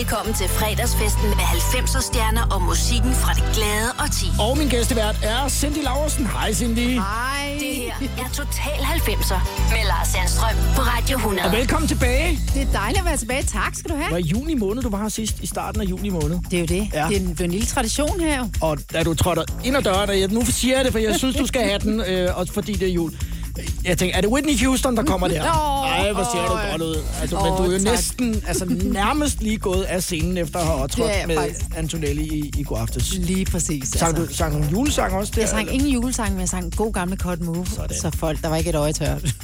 Velkommen til fredagsfesten med 90'er stjerner og musikken fra det glade og ti. Og min gæstevært er Cindy Laversen. Hej Cindy. Hej. Det her er Total 90'er med Lars Sandstrøm på Radio 100. Og velkommen tilbage. Det er dejligt at være tilbage. Tak skal du have. Det var i juni måned, du var her sidst. I starten af juni måned. Det er jo det. Ja. Det er en, det er en lille tradition her. Og da du trådte ind ad døren, og jeg, nu siger jeg det, for jeg synes, du skal have den, øh, også fordi det er jul. Jeg tænker, er det Whitney Houston, der kommer der? Nej, hvor ser du godt ud. Altså, åh, men du er jo tak. næsten, altså nærmest lige gået af scenen efter at have optrådt jeg med faktisk. Antonelli i, i går aftes. Lige præcis. Sang du sang nogle julesang også der? Jeg sang ingen julesang, men jeg sang en god gamle cut move. Sådan. Så folk, der var ikke et øje tørt.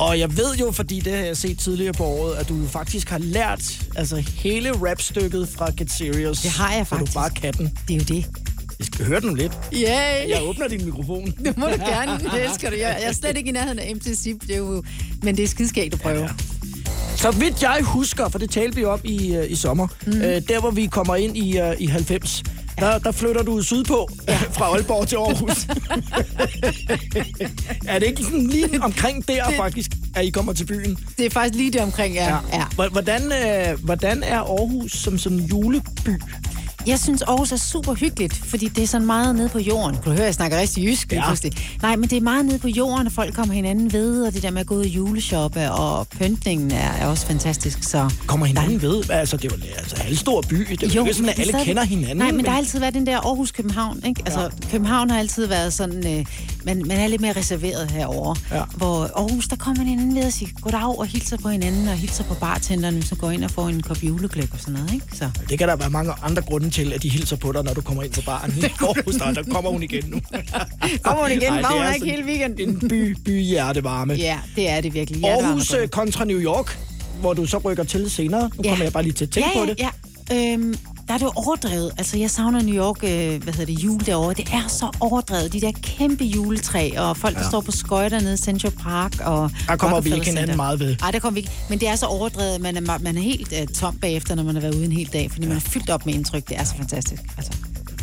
Og jeg ved jo, fordi det har jeg set tidligere på året, at du jo faktisk har lært altså hele rapstykket fra Get Serious. Det har jeg Så du faktisk. bare kan den. Det er jo det. Jeg skal høre den lidt. Yay! Jeg åbner din mikrofon. Det må du gerne. Det elsker du. Jeg, jeg er slet ikke i nærheden af Zip, det er jo, men det er skidskægt at prøve. Ja. Så vidt jeg husker, for det talte vi op i, øh, i sommer, mm. øh, der hvor vi kommer ind i, øh, i 90, der, der flytter du sydpå ja. fra Aalborg til Aarhus. er det ikke sådan lige omkring der faktisk, at I kommer til byen? Det er faktisk lige det omkring, ja. ja. Hvor- Hvordan, øh, hvordan er Aarhus som sådan en juleby? Jeg synes, Aarhus er super hyggeligt, fordi det er sådan meget nede på jorden. Kan du høre, jeg snakker rigtig jysk Ja. pludselig. Nej, men det er meget nede på jorden, og folk kommer hinanden ved, og det der med at gå ud og juleshoppe, og pyntningen er, er også fantastisk. Så Kommer hinanden ved? Altså, det er jo altså, halvstor by. Det er jo, ikke sådan, men at alle stadig- kender hinanden. Nej, men der har altid været den der Aarhus-København, ikke? Altså, ja. København har altid været sådan, øh, man, man er lidt mere reserveret herover. Ja. Hvor Aarhus, der kommer man hinanden ved at sige goddag og hilser på hinanden, og hilser på bartenderne, så går ind og får en kop julegløk og sådan noget, ikke? Så. Det kan der være mange andre grunde til, at de hilser på dig, når du kommer ind på baren i Aarhus. Der, der kommer hun igen nu. Kommer hun igen? Ej, Var hun ikke hele weekenden? En by, by hjertevarme. Ja, det er det virkelig. Aarhus øh, kontra New York, hvor du så rykker til senere. Nu Ja. kommer jeg bare lige til at tænke ja, på det. Ja, ja. Øhm, der er det jo overdrevet. Altså, jeg savner New York, øh, hvad hedder det, jul derovre. Det er så overdrevet. De der kæmpe juletræ, og folk, der Ja. står på skøjter nede i Central Park. Og Der kommer vi ikke hinanden meget ved. Nej, der kommer vi ikke. Men det er så overdrevet, man er, man er helt uh, tom bagefter, når man har været ude en hel dag, fordi ja. man er fyldt op med indtryk. Det er så fantastisk. Altså.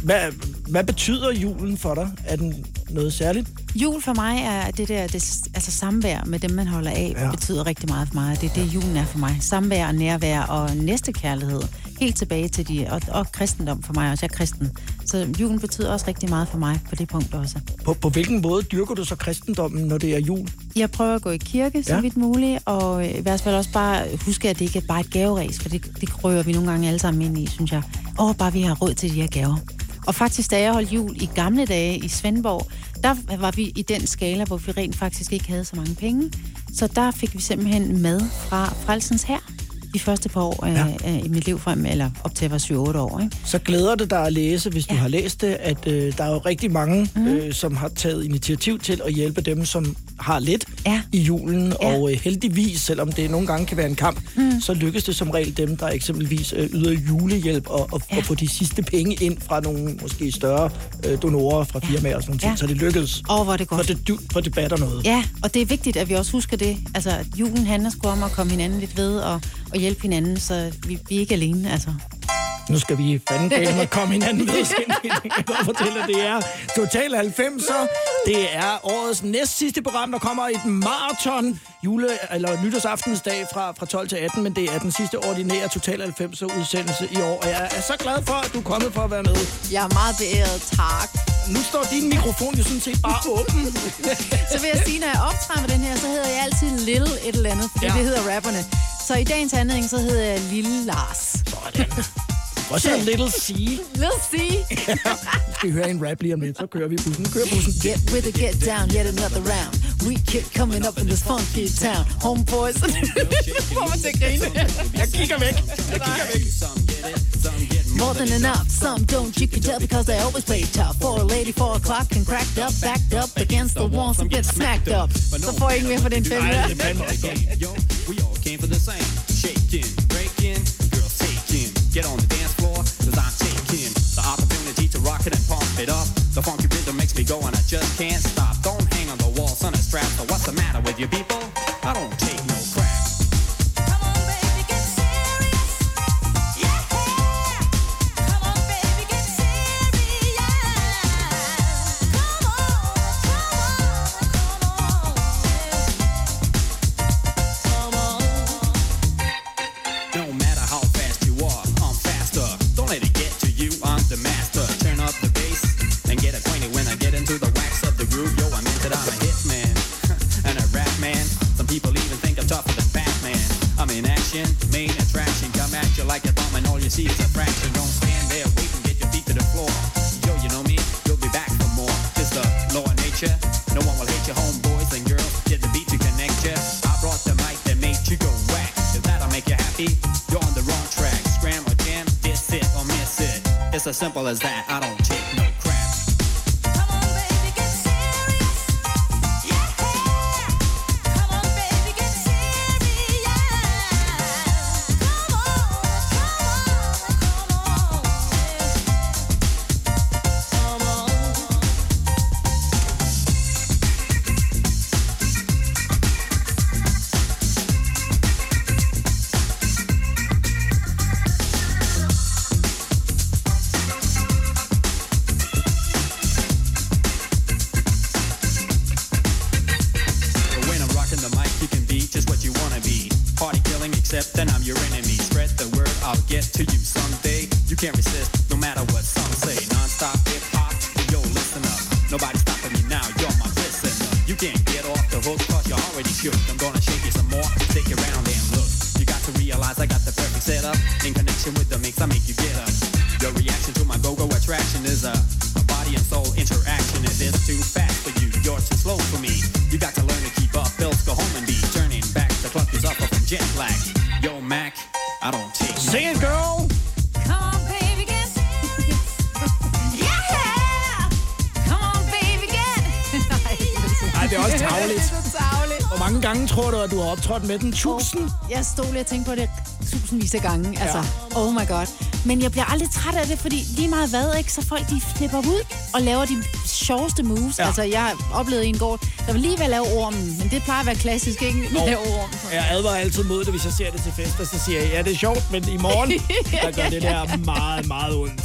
Hvad, hvad betyder julen for dig? Er den noget særligt? Jul for mig er det der, det, altså samvær med dem, man holder af, Ja. betyder rigtig meget for mig. Det er det, julen er for mig. Samvær og nærvær og næstekærlighed. Helt tilbage til de, og, og kristendom for mig også. Jeg er kristen. Så julen betyder også rigtig meget for mig på det punkt også. På, på hvilken måde dyrker du så kristendommen, når det er jul? Jeg prøver at gå i kirke så Ja. vidt muligt, og i hvert fald også bare huske, at det ikke er bare et gaveræs, for det, det rører vi nogle gange alle sammen ind i, synes jeg. Og bare vi har råd til de her gaver. Og faktisk, da jeg holdt jul i gamle dage i Svendborg, der var vi i den skala, hvor vi rent faktisk ikke havde så mange penge. Så der fik vi simpelthen mad fra Frelsens her de første par år Ja. ja. i mit liv frem, eller op til jeg var 7-8 år. Ikke? Så glæder det dig at læse, hvis du Ja. har læst det, at øh, der er jo rigtig mange, mm. øh, som har taget initiativ til at hjælpe dem, som har lidt Ja. i julen. Ja. Og øh, heldigvis, selvom det nogle gange kan være en kamp, mm. så lykkes det som regel dem, der eksempelvis øh, yder julehjælp og, og, ja. Ja. og få de sidste penge ind fra nogle måske større øh, donorer fra firmaer og sådan noget. Ja. Så det lykkedes. Åh, hvor det For godt. det, du- for det batter noget. Ja, og det er vigtigt, at vi også husker det. Altså, at julen handler sgu om at komme hinanden lidt ved og, og hjælpe hinanden, så vi, vi er ikke alene, altså. Nu skal vi fanden dele med komme hinanden ved Cindy. Jeg kan fortælle, at det er Total 90'er. Det er årets næst sidste program, der kommer et maraton jule- eller nytårsaftensdag fra, fra 12 til 18, men det er den sidste ordinære Total 90'er udsendelse i år. Og jeg er så glad for, at du er kommet for at være med. Jeg er meget beæret, tak. Nu står din mikrofon jo sådan set bare åben. Så vil jeg sige, når jeg optræder med den her, så hedder jeg altid Lille et eller andet, fordi ja. det hedder rapperne. Så i dagens anledning, så hedder jeg Lille Lars. Sådan. Også en little C. Lil C. Skal vi høre en rap lige om lidt, så kører vi bussen. Kør bussen. Get with it, get down, yet another round. We kid coming up in this funky town. Homeboys. Får mig til at grine. Jeg kigger væk. Jeg kigger væk. More than enough, some don't. You can tell because they always play tough. For a lady, four o'clock, and cracked up, backed up against the wall, some get smacked up. Så får jeg ikke mere for den fem Nej, der. det fandme også godt. Yo, we all came for the same. Shaking, breaking, girls taking. Get on the dance floor, cause I'm taking the opportunity to rock it and pump it up. The funky rhythm makes me go and I just can't stop. Don't hang on the wall, son, a strap. So what's the matter with you people? I don't take simple as that. Optrådt med den? Tusind? Jeg stod lige og tænkte på det tusindvis af gange. Altså, oh my god. Men jeg bliver aldrig træt af det, fordi lige meget hvad, ikke, så folk de flipper ud og laver de sjoveste moves. Ja. Ja. Altså, jeg oplevede en gård, der var lige ved at lave ormen, men det plejer at være klassisk, ikke? Vi laver ormen. Jeg advarer altid mod det, hvis jeg ser det til fester, så siger jeg, ja, det er sjovt, men i morgen, der gør det der meget, meget ondt.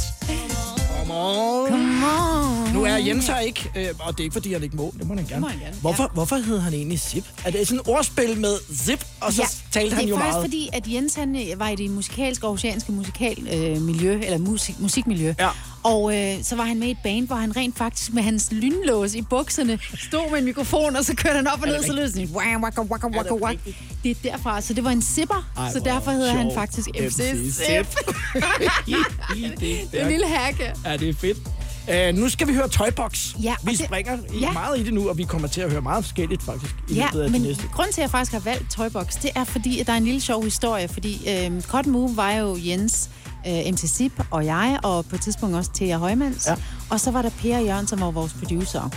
Come on. Come on. Nu er Jens her ikke, øh, og det er ikke, fordi han ikke må. Det må han gerne. må han gerne, Hvorfor, hvorfor hed han egentlig Zip? Er det sådan et ordspil med Zip, og så talte han det jo er faktisk meget? fordi, at Jens han øh, var i det musikalske, oceanske musikal, øh, miljø, eller musik, musikmiljø. Ja. Og øh, så var han med i et band, hvor han rent faktisk med hans lynlås i bukserne stod med en mikrofon, og så kørte han op og ned, det så lød det sådan waka, waka, waka, waka. rigtigt? Det er derfra, så det var en zipper, Ej, så derfor hedder han faktisk MC, Zip. det, Det er en lille hakke. Ja, det er fedt. Uh, nu skal vi høre Toybox. Ja, vi og det- springer ja. meget i det nu, og vi kommer til at høre meget forskelligt faktisk i Ja, løbet af men det næste. grunden til, at jeg faktisk har valgt Toybox, det er fordi, at der er en lille sjov historie. Fordi øh, Cotton Move var jo Jens, øh, MC Zip og jeg, og på et tidspunkt også Thea Højmands. Ja. Og så var der Per Jørgen, som var vores producer.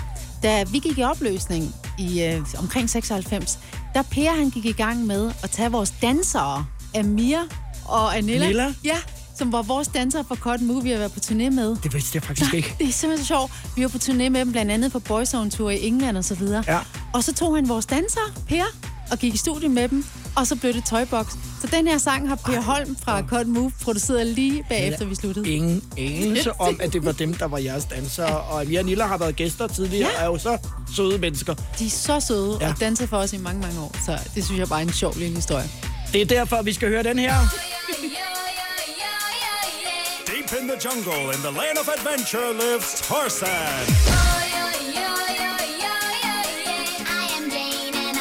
Da vi gik i opløsning i øh, omkring 96, der Per han gik i gang med at tage vores dansere, Amir og Anilla. Nilla? Ja, som var vores dansere fra Cotton Move, vi har været på turné med. Det vidste jeg faktisk ikke. Det er simpelthen så sjovt. Vi var på turné med dem, blandt andet på Boyzone Tour i England og så videre. Ja. Og så tog han vores dansere, Per, og gik i studiet med dem, og så blev det Toybox. Så den her sang har Per Holm fra Cut Move produceret lige bagefter vi sluttede. Ingen anelse om, at det var dem, der var jeres dansere. Og vi og Nilla har været gæster tidligere, Ja. og er jo så søde mennesker. De er så søde Ja. og danser for os i mange, mange år. Så det synes jeg bare er en sjov lille historie. Det er derfor, vi skal høre den her. Deep in the jungle, in the land of adventure, lives Tarzan. I am Jane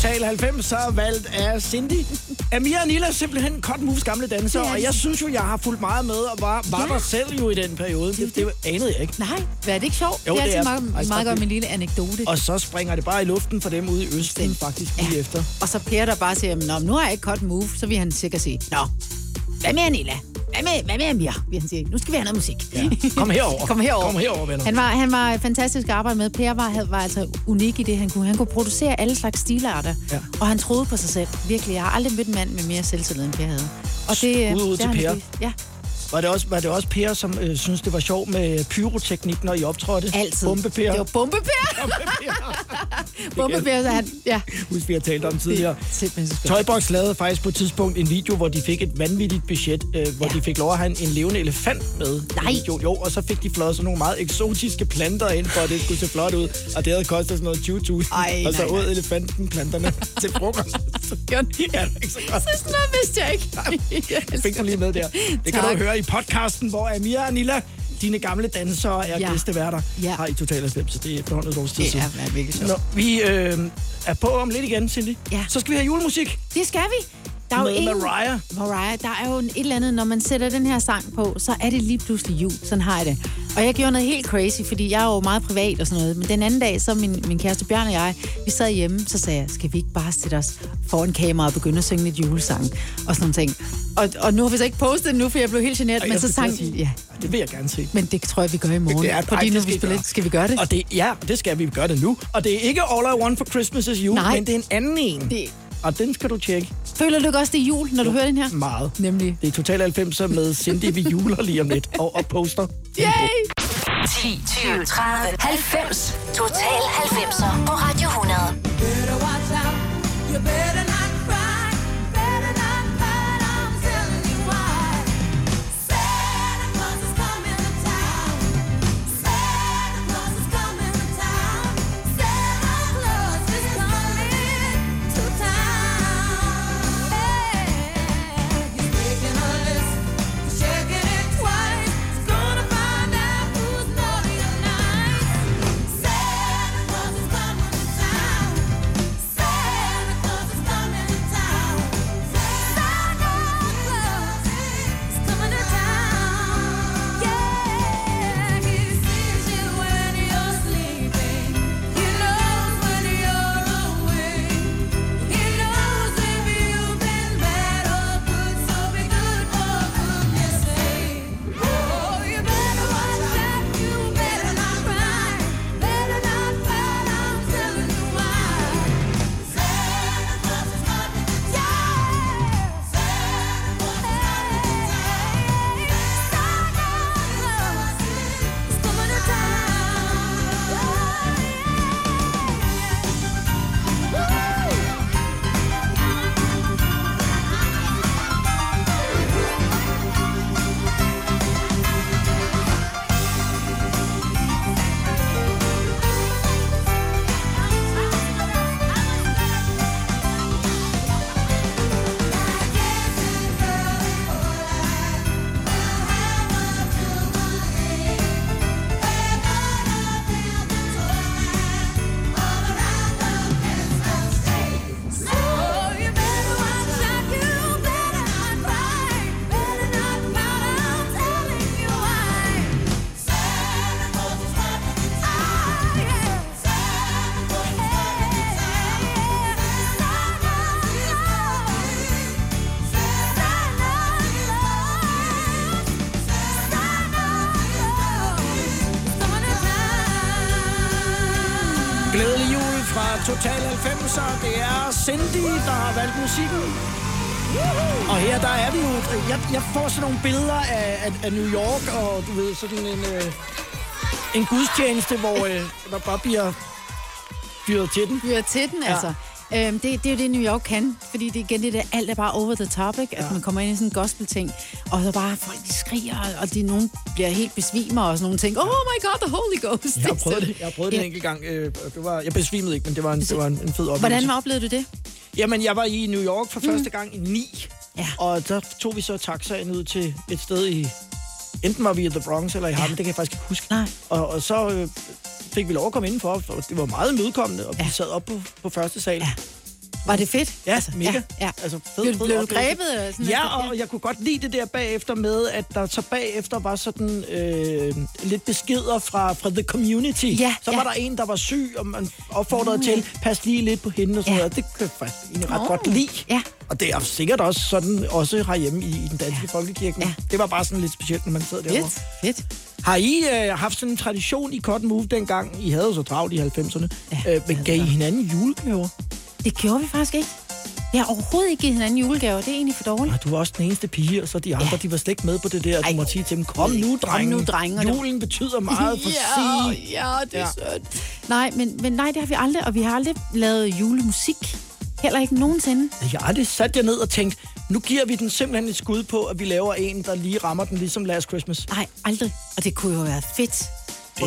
Total 90 så valgt af Cindy. Amir og Nila er simpelthen Cotton Moves gamle dansere, Det er og jeg synes jo, jeg har fulgt meget med, og var, var Ja. der selv jo i den periode. Det, det anede jeg ikke. Nej, hvad er det ikke sjovt? Jo, det er det er meget, meget ret godt med en lille anekdote. Og så springer det bare i luften for dem ude i Østen, faktisk lige efter. Og så Per, der bare siger, Nå, nu har jeg ikke cut move, så vil han sikkert sige, Nå, hvad med Anila? Hvad med, hvad med han sige, nu skal vi have noget musik. Ja. Kom herover. Kom herover. Kom herover, venner. Han var, han var fantastisk at arbejde med. Per var, havde- var altså unik i det, han kunne. Han kunne producere alle slags stilarter, Ja. og han troede på sig selv. Virkelig, jeg har aldrig mødt en mand med mere selvtillid, end Per havde. Og det, Skud ud det til Per. vist. Ja, Var det også, var det også Per, som øh, synes det var sjovt med pyroteknik, når I optrådte? altid. Bombe Per. Det var bombe Per. bombe Per, så han, ja. Husk, vi har talt om tidligere. Så. Toybox lavede faktisk på et tidspunkt en video, hvor de fik et vanvittigt budget, øh, hvor Ja. de fik lov at have en, en levende elefant med. Nej. videoen. Jo, og så fik de flået sådan nogle meget eksotiske planter ind, for at det skulle se flot ud. Og det havde kostet sådan noget 20.000. Ej, og så åd elefanten planterne til frokost. Gjorde ja, det ikke så godt. Sådan noget vidste jeg ikke. Jeg fik lige med der. Det kan Tak. du høre i podcasten, hvor Amir og Nilla, dine gamle dansere, er Ja. gæsteværter, Ja. har i Total 90, så det er efterhånden et års tid Det er virkelig sjovt. Vi øh, er på om lidt igen, Cindy. Ja. Så skal vi have julemusik Det skal vi. Der er jo ingen... Mariah. Mariah, der er jo et eller andet, når man sætter den her sang på, så er det lige pludselig jul. Sådan har jeg det. Og jeg gjorde noget helt crazy, fordi jeg er jo meget privat og sådan noget. Men den anden dag, så min, min kæreste Bjørn og jeg, vi sad hjemme, så sagde jeg, skal vi ikke bare sætte os foran kamera og begynde at synge lidt julesang? Og sådan ting. Og, og nu har vi så ikke postet det nu, for jeg blev helt generet, men så sang... sige, Ja, Det vil jeg gerne se. men det tror jeg, vi gør i morgen. Det er- fordi ej, nu det vi skal I spiller, skal vi gøre det? Og det, ja, det skal vi gøre det nu. Og det er ikke All I Want for Christmas is You, Nej. men det er en anden en. Det- Og den skal du tjekke Føler du ikke også, det er jul, når du hører den her? meget. Nemlig. Det er Total 90'er med Cindy, vi juler lige om lidt. Og, og poster. Yay! 10, 20, 30, 90. Total 90'er på Radio 100. Checking musikken. Og her, der er vi jo... Jeg, jeg får sådan nogle billeder af, af, af New York, og du ved, sådan en, øh, en gudstjeneste, hvor øh, der bare bliver fyret til den. Hører til den, Ja. altså. Øhm, det, det er jo det, New York kan, fordi det er igen det der, alt er bare over the topic, ja. at man kommer ind i sådan en gospel-ting, og så bare folk, de skriger, og de, nogen bliver helt besvimer og sådan nogle ting. Oh my god, the Holy Ghost! Jeg har Det prøvet det. Jeg har prøvet det Ja. en enkelt gang. Øh, det var, jeg besvimede ikke, men det var en, det var en, en fed oplevelse. Hvordan oplevede du det? Jamen, jeg var i New York for første gang i 9. Ja. Og der tog vi så taxaen ud til et sted i... Enten var vi i The Bronx eller i Harlem, det kan jeg faktisk ikke huske. Nej. Og, og så øh, fik vi lov at komme indenfor, for det var meget mødekommende, og vi Ja. sad op på, på første sal. Ja. Var det fedt? Ja, altså, mega. Ja, ja. Altså, fed, Blev, fed blev du grebet? Eller sådan Ja, og jeg kunne godt lide det der bagefter med, at der så bagefter var sådan øh, lidt beskeder fra, fra the community. Ja, så ja. var der en, der var syg, og man opfordrede til, pas lige lidt på hende og sådan Ja. noget. Det kunne jeg faktisk egentlig ret Åh, godt lide. ja. Og det er sikkert også sådan, også herhjemme i, i den danske ja. folkekirke. Ja. Det var bare sådan lidt specielt, når man sidder derovre. Fedt, fedt. Har I øh, haft sådan en tradition i Cotton Move dengang? I havde så travlt i 90'erne. Ja, øh, men gav I hinanden julegaver? Det gjorde vi faktisk ikke. Vi har overhovedet ikke givet hinanden julegaver. Det er egentlig for dårligt. Og du var også den eneste pige, og så de andre, Ja. de var slet ikke med på det der. Du Ej, må sige til dem, kom nu, Kom drenge. nu, drenge, Julen betyder meget for ja, sig. ja, det er ja. sødt. Nej, men, men nej, det har vi aldrig, og vi har aldrig lavet julemusik. Heller ikke nogensinde. Jeg har aldrig sat jer ned og tænkt, nu giver vi den simpelthen et skud på, at vi laver en, der lige rammer den ligesom Last Christmas. Nej, aldrig. Og det kunne jo være fedt.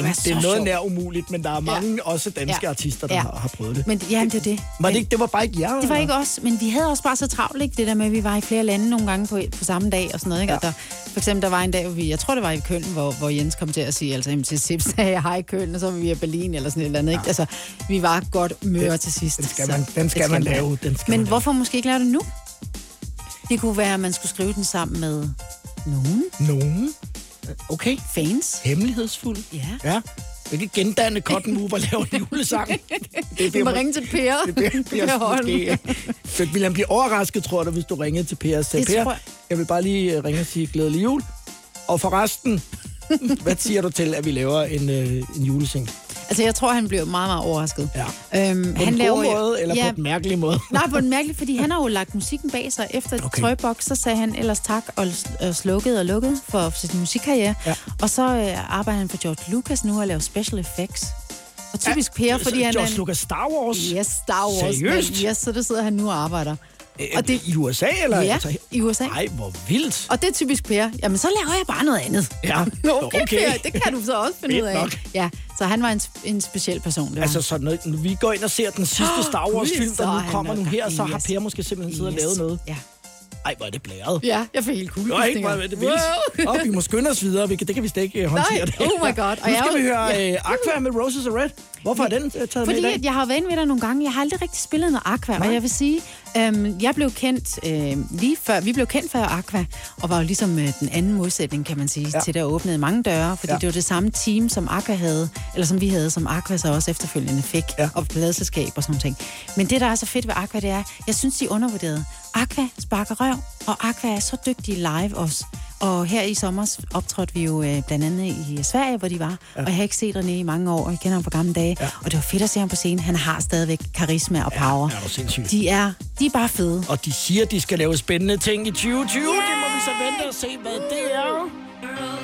Det er, det er noget nær umuligt, men der er mange, ja. også danske Ja. artister, der Ja. har, har prøvet det. Men ja, det er det. Var det, ikke, det var bare ikke jer? Det var eller? ikke os, men vi havde også bare så travlt, ikke? Det der med, at vi var i flere lande nogle gange på, på samme dag og sådan noget, ikke? Ja. Ja. Der, for eksempel, der var en dag, hvor vi, jeg tror, det var i Køln, hvor, hvor Jens kom til at sige, altså, til Sips sagde jeg, hej Køln, og så var vi i Berlin eller sådan et eller andet, ikke? Altså, vi var godt møre til sidst. Den skal så man, den skal det man lave. Den skal Men man hvorfor måske ikke lave det nu? Det kunne være, at man skulle skrive den sammen med nogen lave. Nogen? Okay. fans. Hemmelighedsfuld. Ja. Ja. Ikke gendanne Cotton Move og lave en julesang. Det Du må ringe til Per. Det bliver, bliver Holm. måske... Vil han blive overrasket, tror jeg, hvis du ringede til Per og sagde, Per, jeg." jeg vil bare lige øh, ringe og sige glædelig jul. Og forresten, hvad siger du til, at vi laver en, øh, en julesing? Altså, jeg tror, han blev meget, meget overrasket. Ja. Øhm, På en god måde, eller på en mærkelig måde? Nej, på en mærkelig, fordi han har jo lagt musikken bag sig. Efter Okay. Tøjboks, så sagde han ellers tak og øh, slukkede og lukkede for sin musikkarriere. Ja. Og så øh, arbejder han for George Lucas nu og laver special effects. Og typisk Per, fordi han George en... Lucas Star Wars? Yes, Star Wars. Seriøst? Men, yes, så det sidder han nu og arbejder. Og det, I USA, eller? Ja, Altså, i USA. Ej, hvor vildt. Og det er typisk Per. Jamen, så laver jeg bare noget andet. Ja, Okay, okay. Per, det kan du så også finde ud af. nok. Ja, så han var en, en speciel person. Det var Altså, han. så når, når vi går ind og ser den sidste Star Wars-film, der er nu kommer nu her, så har Yes. Per måske simpelthen siddet og lavet noget. Ja. Ej, hvor er det blæret. ja, jeg fik helt cool. Det var ikke meget, det vildt. Og vi må skynde os videre, vi kan, det kan vi slet ikke øh, håndtere. Nej, det. oh my God. Og Nu jeg skal er vi høre ja. øh, Aqua med Roses Are Red. Hvorfor er den øh, taget med i Fordi dag? at jeg har været inde ved dig nogle gange. Jeg har aldrig rigtig spillet noget Aqua, og jeg vil sige, øhm, jeg blev kendt øh, lige før, vi blev kendt før Aqua, og var jo ligesom øh, den anden modsætning, kan man sige, Ja. til der åbnede mange døre, fordi Ja. det var det samme team, som Aqua havde, eller som vi havde, som Aqua så også efterfølgende fik, Ja. og pladselskab og sådan nogle ting. Men det, der er så fedt ved Aqua, det er, jeg synes, de er undervurderet. Aqua sparker røv, og Aqua er så dygtige live også. Og her i sommer optrådte vi jo øh, blandt andet i Sverige, hvor de var. Ja. Og jeg har ikke set René i mange år. Jeg kender ham fra gamle dage. Ja. Ja. Og det var fedt at se ham på scenen. Han har stadigvæk karisma og power. er du sindssyg. De er, de er bare fede. Og de siger, de skal lave spændende ting i 2020. Det må vi så vente og se, hvad det er.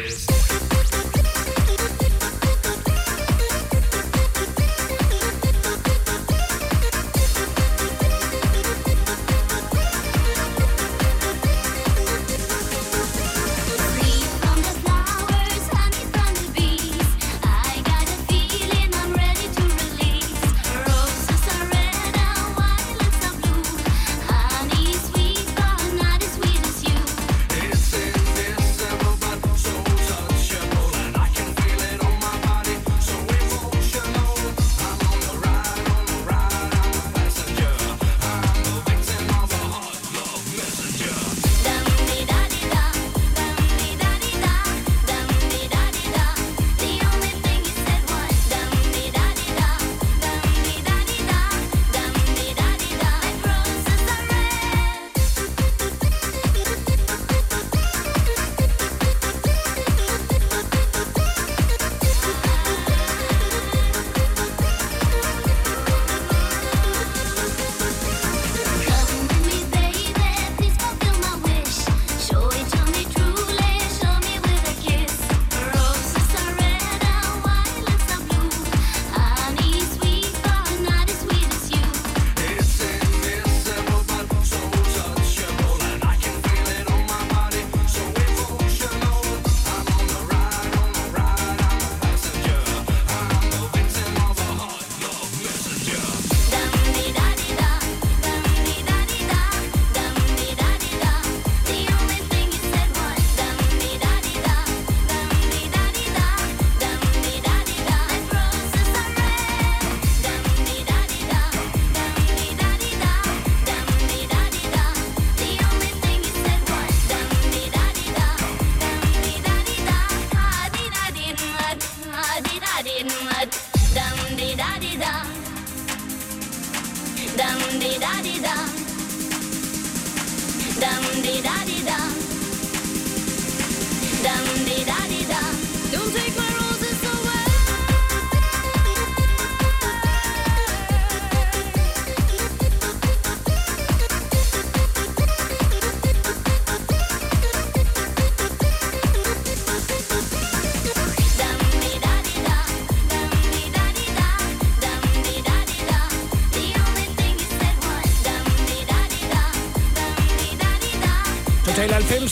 Roses.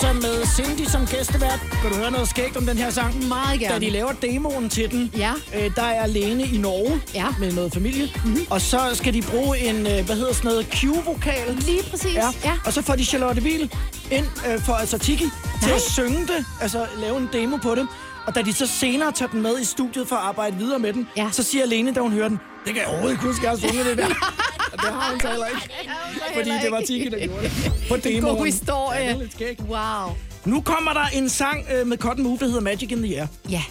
90'er med Cindy som gæstevært. Kan du høre noget skægt om den her sang? Meget gerne. Da de laver demoen til den, Ja. øh, der er Lene i Norge Ja. med noget familie. Mm-hmm. Og så skal de bruge en, øh, hvad hedder sådan noget, Q-vokal. Lige præcis. Ja. ja. Og så får de Charlotte Wiel ind øh, for altså Tiki til Nej. at synge det, altså lave en demo på det. Og da de så senere tager den med i studiet for at arbejde videre med den, Ja. så siger Lene, da hun hører den, det kan jeg overhovedet ikke huske, jeg har sunget det der. Og det har hun så heller ikke. Fordi det var Tiki, der gjorde det. På demoen. God historie. Ja, det er. Wow. Nu kommer der en sang øh, med Cotton Move, der hedder Magic in the Air. Ja.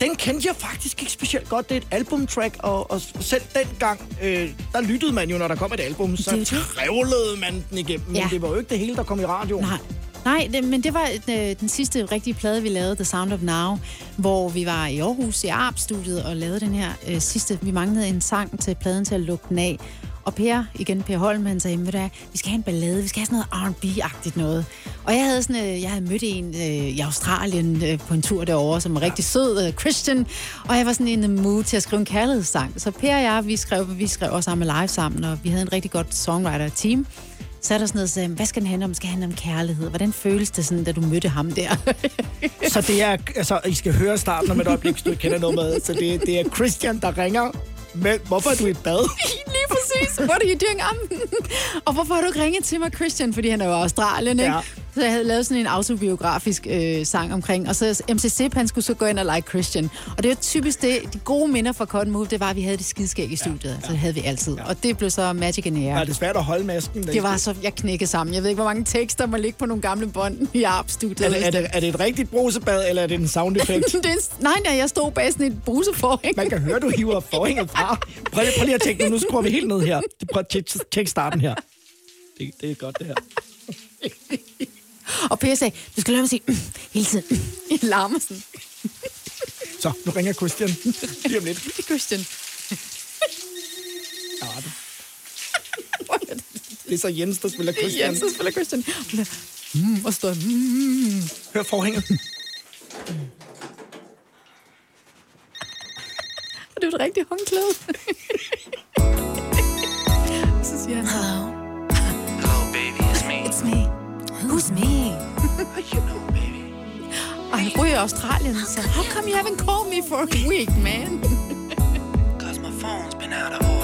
Den kendte jeg faktisk ikke specielt godt. Det er et albumtrack, og, og selv dengang, øh, der lyttede man jo, når der kom et album, så Det det. trævlede man den igennem. Men Ja. det var jo ikke det hele, der kom i radioen. Nej. Nej, det, men det var øh, den sidste rigtige plade, vi lavede, The Sound of Now, hvor vi var i Aarhus i ARP-studiet og lavede den her øh, sidste. Vi manglede en sang til pladen til at lukke den af. Og Per, igen Per Holm, han sagde, ved du vi skal have en ballade, vi skal have sådan noget R&B-agtigt noget. Og jeg havde, sådan, øh, jeg havde mødt en øh, i Australien øh, på en tur derovre, som var rigtig sød, øh, Christian, og jeg var sådan the mood til at skrive en kærlighedssang. Så Per og jeg, vi skrev, vi skrev også sammen live sammen, og vi havde en rigtig godt songwriter-team. Så er der sådan noget, så, hvad skal den handle om? Skal handle om kærlighed? Hvordan føles det sådan, da du mødte ham der? Så det er, altså, I skal høre starten om et øjeblik, hvis du ikke kender noget med. Så det, det er Christian, der ringer. Men hvorfor er du i bad? Lige præcis. What are you doing? Um? og hvorfor har du ikke ringet til mig, Christian? Fordi han er jo Australien, ikke? Ja. Så jeg havde lavet sådan en autobiografisk øh, sang omkring. Og så MC Sip, han skulle så gå ind og like Christian. Og det var typisk det, de gode minder fra Cotton Move, det var, at vi havde det skidskæg i studiet. Ja, ja. Så det havde vi altid. Og det blev så Magic the Air. Ja, det svært at holde masken. Det var så, jeg knækkede sammen. Jeg ved ikke, hvor mange tekster må ligge på nogle gamle bånd i ARP-studiet. er, det, er, det, er det et rigtigt brusebad, eller er det en sound effect? det er en, nej, nej, jeg stod bag sådan et bruseforhæng. Man kan høre, du hiver forhænget fra. Prøv, prøv lige at tænke, nu, nu skruer vi helt ned her. Prøv at tjekke, tjek starten her. Det, det er godt, det her. Og Per sagde, du skal lade mig sige mm, hele tiden. Mm. Jeg larmer sådan. Så, nu ringer Christian. Lige om lidt. Christian. Ja, det. det er så Jens, der spiller Christian. Jens, der spiller Christian. Mm, og så står mm. Hør forhænget. Og det er jo et rigtigt håndklæde. så siger han, hello, Who's me? You know, baby? Og han bor i Australien, så how come you haven't called me for a week, man? Cause my phone's been out of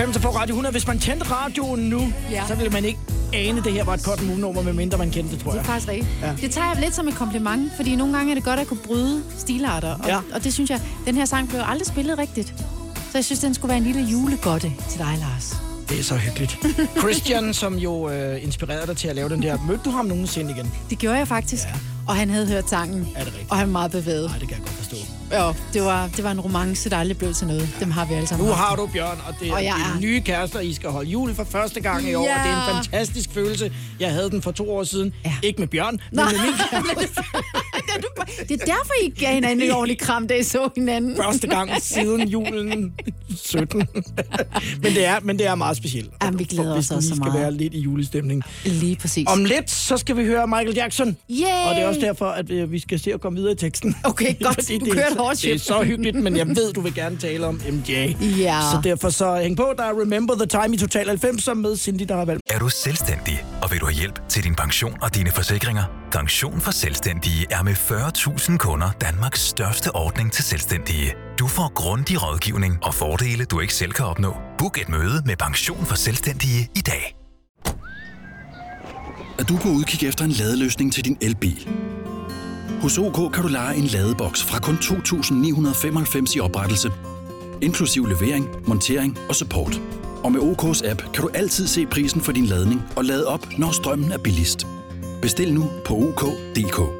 90 på Radio 100. Hvis man kendte radioen nu, Ja. så ville man ikke ane, det her var et godt move-nummer, medmindre man kendte det, tror Det er jeg. faktisk rigtigt. Ja. Det tager jeg lidt som et kompliment, fordi nogle gange er det godt at kunne bryde stilarter. Og, ja. og det synes jeg, den her sang blev aldrig spillet rigtigt. Så jeg synes, den skulle være en lille julegodte til dig, Lars. Det er så hyggeligt. Christian, som jo øh, inspirerede dig til at lave den der, mødte du ham nogensinde igen? Det gjorde jeg faktisk. Ja. Og han havde hørt sangen. Er det rigtigt? Og han var meget bevæget. Nej, det kan jeg godt forstå. Ja, det var, det var en romance, der aldrig blev til noget. Dem har vi alle sammen Nu har du Bjørn, og det er Og jeg dine nye kærester. I skal holde jul for første gang i år. Ja. og Det er en fantastisk følelse. Jeg havde den for to år siden. Ja. Ikke med Bjørn, men Nej. med min kæreste. Det er derfor, I gav hinanden en ordentlig kram, da I så hinanden. første gang siden julen 17. men, det er, men det er meget specielt. Jamen, vi glæder os også så skal meget. være lidt i julestemning. Lige præcis. Om lidt, så skal vi høre Michael Jackson. Yay! Og det er også derfor, at øh, vi skal se at komme videre i teksten. Okay, godt. Fordi Du det, kører er et hårdt så, det er så hyggeligt, men jeg ved, du vil gerne tale om MJ. Ja. Så derfor så hæng på, der er Remember the Time i Total 90, som med Cindy, der har valgt. Er du selvstændig, og vil du have hjælp til din pension og dine forsikringer? Pension for Selvstændige er med 40.000 kunder Danmarks største ordning til selvstændige. Du får grundig rådgivning og fordele, du ikke selv kan opnå. Book et møde med Pension for Selvstændige i dag. Er du på udkig efter en ladeløsning til din elbil? Hos OK kan du lege en ladeboks fra kun 2.995 i oprettelse, inklusiv levering, montering og support. Og med OK's app kan du altid se prisen for din ladning og lade op, når strømmen er billigst. Bestil nu på OK.dk.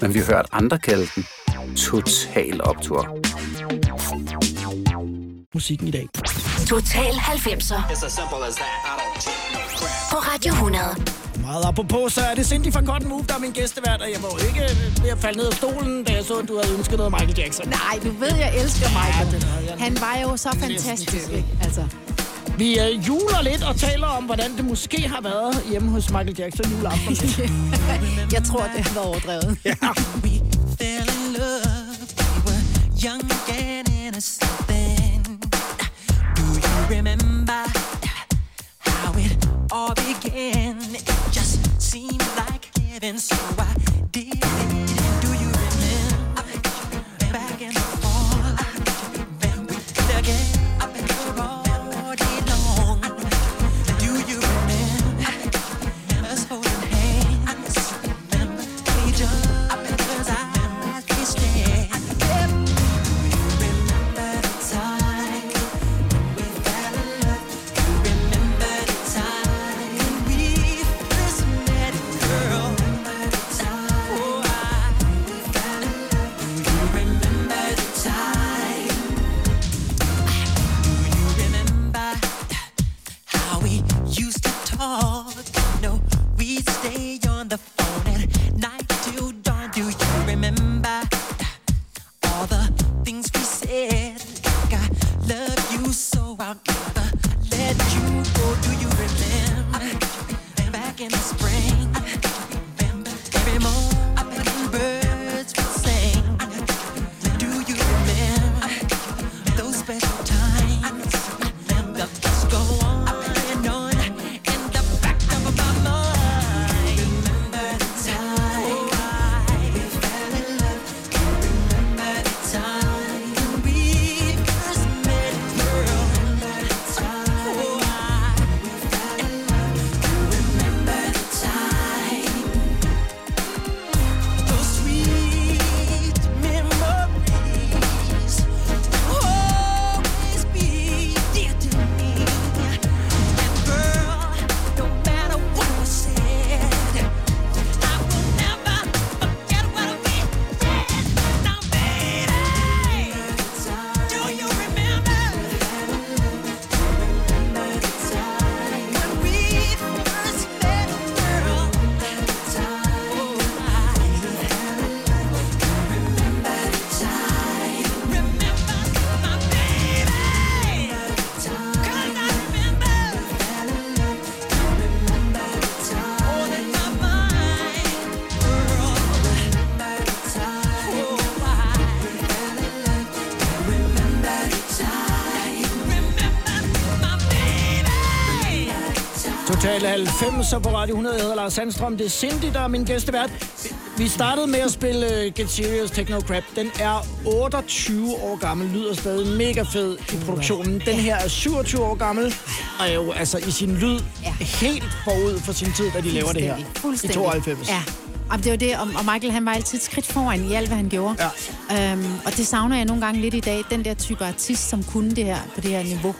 men vi har hørt andre kalde den Total Optor. Musikken i dag. Total 90'er It's as simple as that. I don't take no crap. på Radio 100. Meget apropos, så er det Cindy fra God Move, der er min gæstevært, og jeg var jo ikke øh, ved at falde ned af stolen, da jeg så, at du havde ønsket noget Michael Jackson. Nej, du ved, jeg elsker Michael. den havde jeg Han var jo så fantastisk, ikke? Altså. Vi øh, juler lidt og taler om, hvordan det måske har været hjemme hos Michael Jackson juleaften. Jeg tror, det har været overdrevet. ja. fell in love. We were young and innocent then. Do you remember how it all began? It just seemed like heaven, so I did it. Total 90 på Radio 100. Jeg hedder Lars Sandstrøm. Det er Cindy, der er min gæstevært. Vi startede med at spille uh, Get Serious Techno Crap. Den er 28 år gammel, lyder stadig mega fed i produktionen. Den her er 27 år gammel, og er jo altså i sin lyd helt forud for sin tid, da de laver det her. I 92. Ja. Og det var det, og og Michael han var altid et skridt foran i alt, hvad han gjorde. Ja. Øhm, og det savner jeg nogle gange lidt i dag, den der type artist, som kunne det her på det her niveau.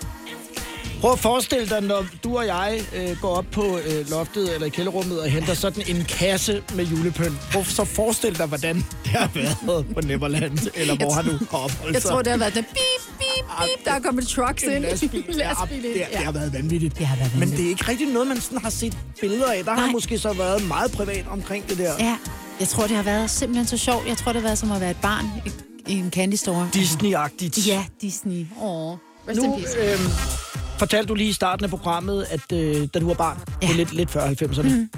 Prøv at forestille dig, når du og jeg øh, går op på øh, loftet eller i kælderrummet og henter sådan en kasse med julepynt. Prøv så forestil dig, hvordan det har været på Neverland, eller hvor har opholdt Jeg sig. tror, det har været den bip, bip, bip, der er kommet trucks En ind. lastbil. Ja, Lastbil ind, det, det har været vanvittigt. Det har været Men det er ikke rigtig noget, man sådan har set billeder af. Der har måske så været meget privat omkring det der. Ja, jeg tror, det har været simpelthen så sjovt. Jeg tror, det har været som at være et barn i, en candy store. Disney-agtigt. Ja, Disney. Åh. Rest in Nu peace. øh, fortalte du lige i starten af programmet, at øh, da du var barn, ja. det er lidt, lidt før 90'erne, Mhm. mm.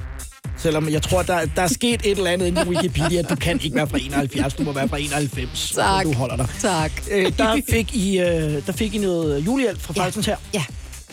selvom jeg tror, der, der er sket et eller andet inde på Wikipedia, du kan ikke være fra 71, du må være fra 91, Tak. du holder dig. Tak. Øh, der, fik I, øh, der fik I noget julehjælp fra Falsens her. Ja.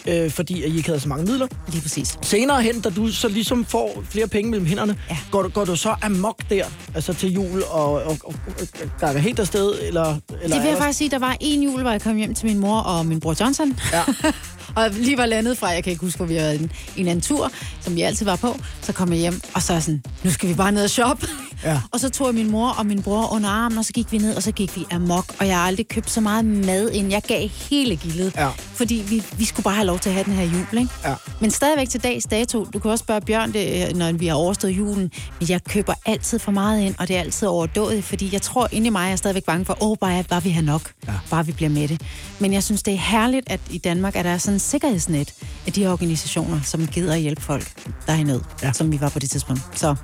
Øh, fordi at I ikke havde så mange midler. Lige præcis. Senere hen, da du så ligesom får flere penge mellem hænderne, ja. går, du, går du så amok der, altså til jul og, og, og, og gakker helt afsted? Eller, eller Det vil jeg faktisk sige, der var en jul, hvor jeg kom hjem til min mor og min bror Johnson. Ja. og lige var landet fra, jeg kan ikke huske, hvor vi havde en, en anden tur, som vi altid var på. Så kom jeg hjem, og så er sådan, nu skal vi bare ned og shoppe. Ja. Og så tog jeg min mor og min bror under armen, og så gik vi ned, og så gik vi amok. Og jeg har aldrig købt så meget mad ind. Jeg gav hele gildet. Ja. Fordi vi, vi skulle bare have lov til at have den her jul, ikke? Ja. Men stadigvæk til dags dato, du kan også spørge Bjørn, det, når vi har overstået julen, men jeg køber altid for meget ind, og det er altid overdået, fordi jeg tror inde i mig, jeg er stadigvæk bange for, åh, bare, bare vi har nok, ja. bare vi bliver med det. Men jeg synes, det er herligt, at i Danmark er der sådan sikkerhedsnet af de her organisationer, som gider at hjælpe folk, der er i nød, ja. som vi var på det tidspunkt. Så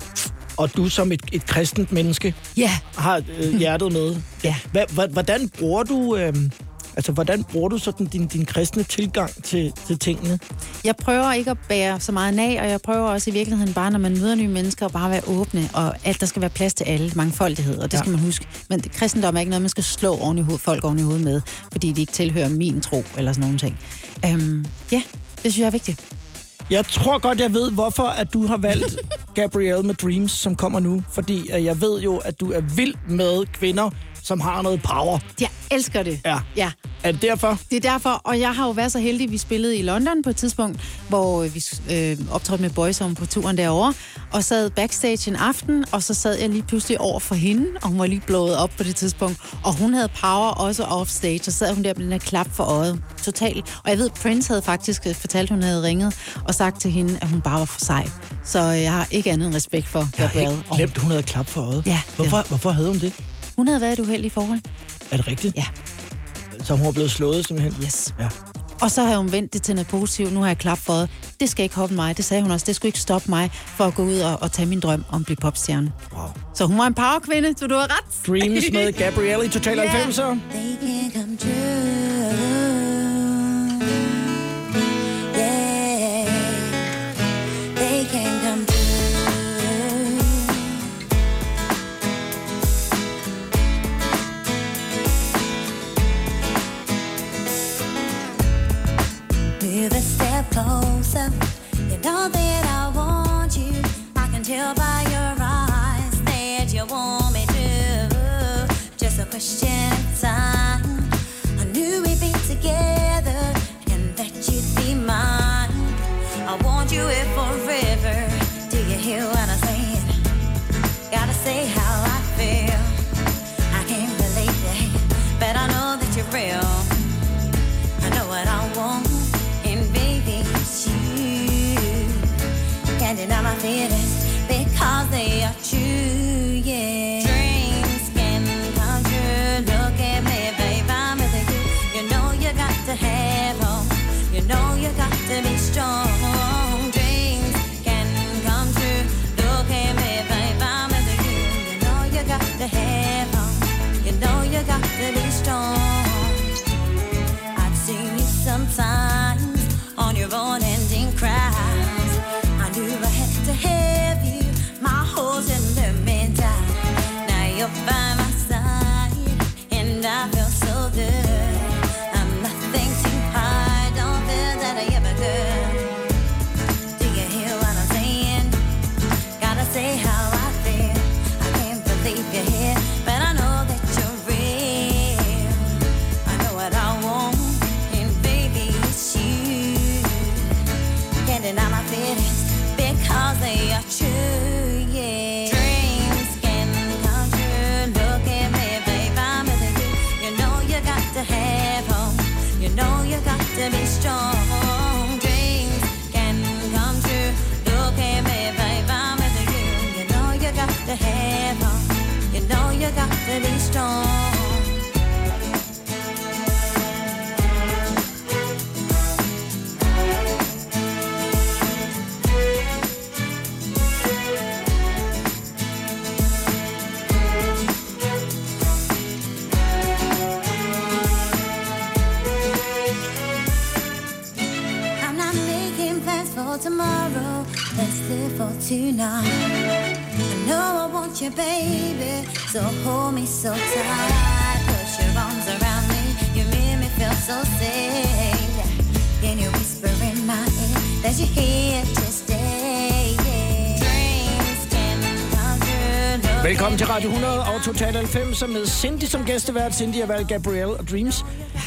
Og du som et, et kristent menneske ja. har øh, hjertet med. Ja. Hva, hvordan bruger du... Øh, altså, hvordan bruger du sådan din, din kristne tilgang til, til tingene? Jeg prøver ikke at bære så meget nag, og jeg prøver også i virkeligheden bare, når man møder nye mennesker, at bare være åbne, og at der skal være plads til alle, mangfoldighed, og det Ja. skal man huske. Men kristendom er ikke noget, man skal slå oven i hoved, folk oven i hovedet med, fordi de ikke tilhører min tro, eller sådan nogle ting. Øhm, ja, det synes jeg er vigtigt. Jeg tror godt, jeg ved, hvorfor at du har valgt Gabrielle med Dreams, som kommer nu. Fordi øh, jeg ved jo, at du er vild med kvinder, som har noget power. Jeg elsker det. Ja. Ja. Er det derfor? Det er derfor, og jeg har jo været så heldig, vi spillede i London på et tidspunkt, hvor vi øh, optrådte med Boyzone på turen derovre, og sad backstage en aften, og så sad jeg lige pludselig over for hende, og hun var lige blået op på det tidspunkt, og hun havde power også offstage, og så sad hun der med den her klap for øjet, totalt. Og jeg ved, Prince havde faktisk øh, fortalt, hun havde ringet og sagt til hende, at hun bare var for sej. Så øh, jeg har ikke andet respekt for Jeg har Gabrielle. helt glemt, hun havde klap for øjet. Ja, Hvorfor, hvorfor havde hun det? Hun havde været i et uheldigt forhold. Er det rigtigt? Ja. Så hun var blevet slået simpelthen? Yes. Ja. Og så har hun vendt det til noget positivt. Nu har jeg klap for det. Det skal ikke hoppe mig. Det sagde hun også. Det skulle ikke stoppe mig for at gå ud og, og tage min drøm om at blive popstjerne. Wow. Så hun var en powerkvinde, så du har ret. Dreams med Gabrielle i Total 90'er. That I want you. I can tell by your eyes that you want me. Just a question Can't deny my feelings because they are true, yeah. Dreams can come true. Look at me, babe, I'm with you. You know you got to have hope. You know you got to be strong. For tonight. I know I want you, baby, so hold me so tight. Put your arms around me, you make me feel so safe. Can you whisper in my ear that you're here to stay. Yeah. Dreams can Velkommen til Radio 100 og Total 90 med Cindy som gæstevært. Cindy har valgt Gabrielle og Dreams.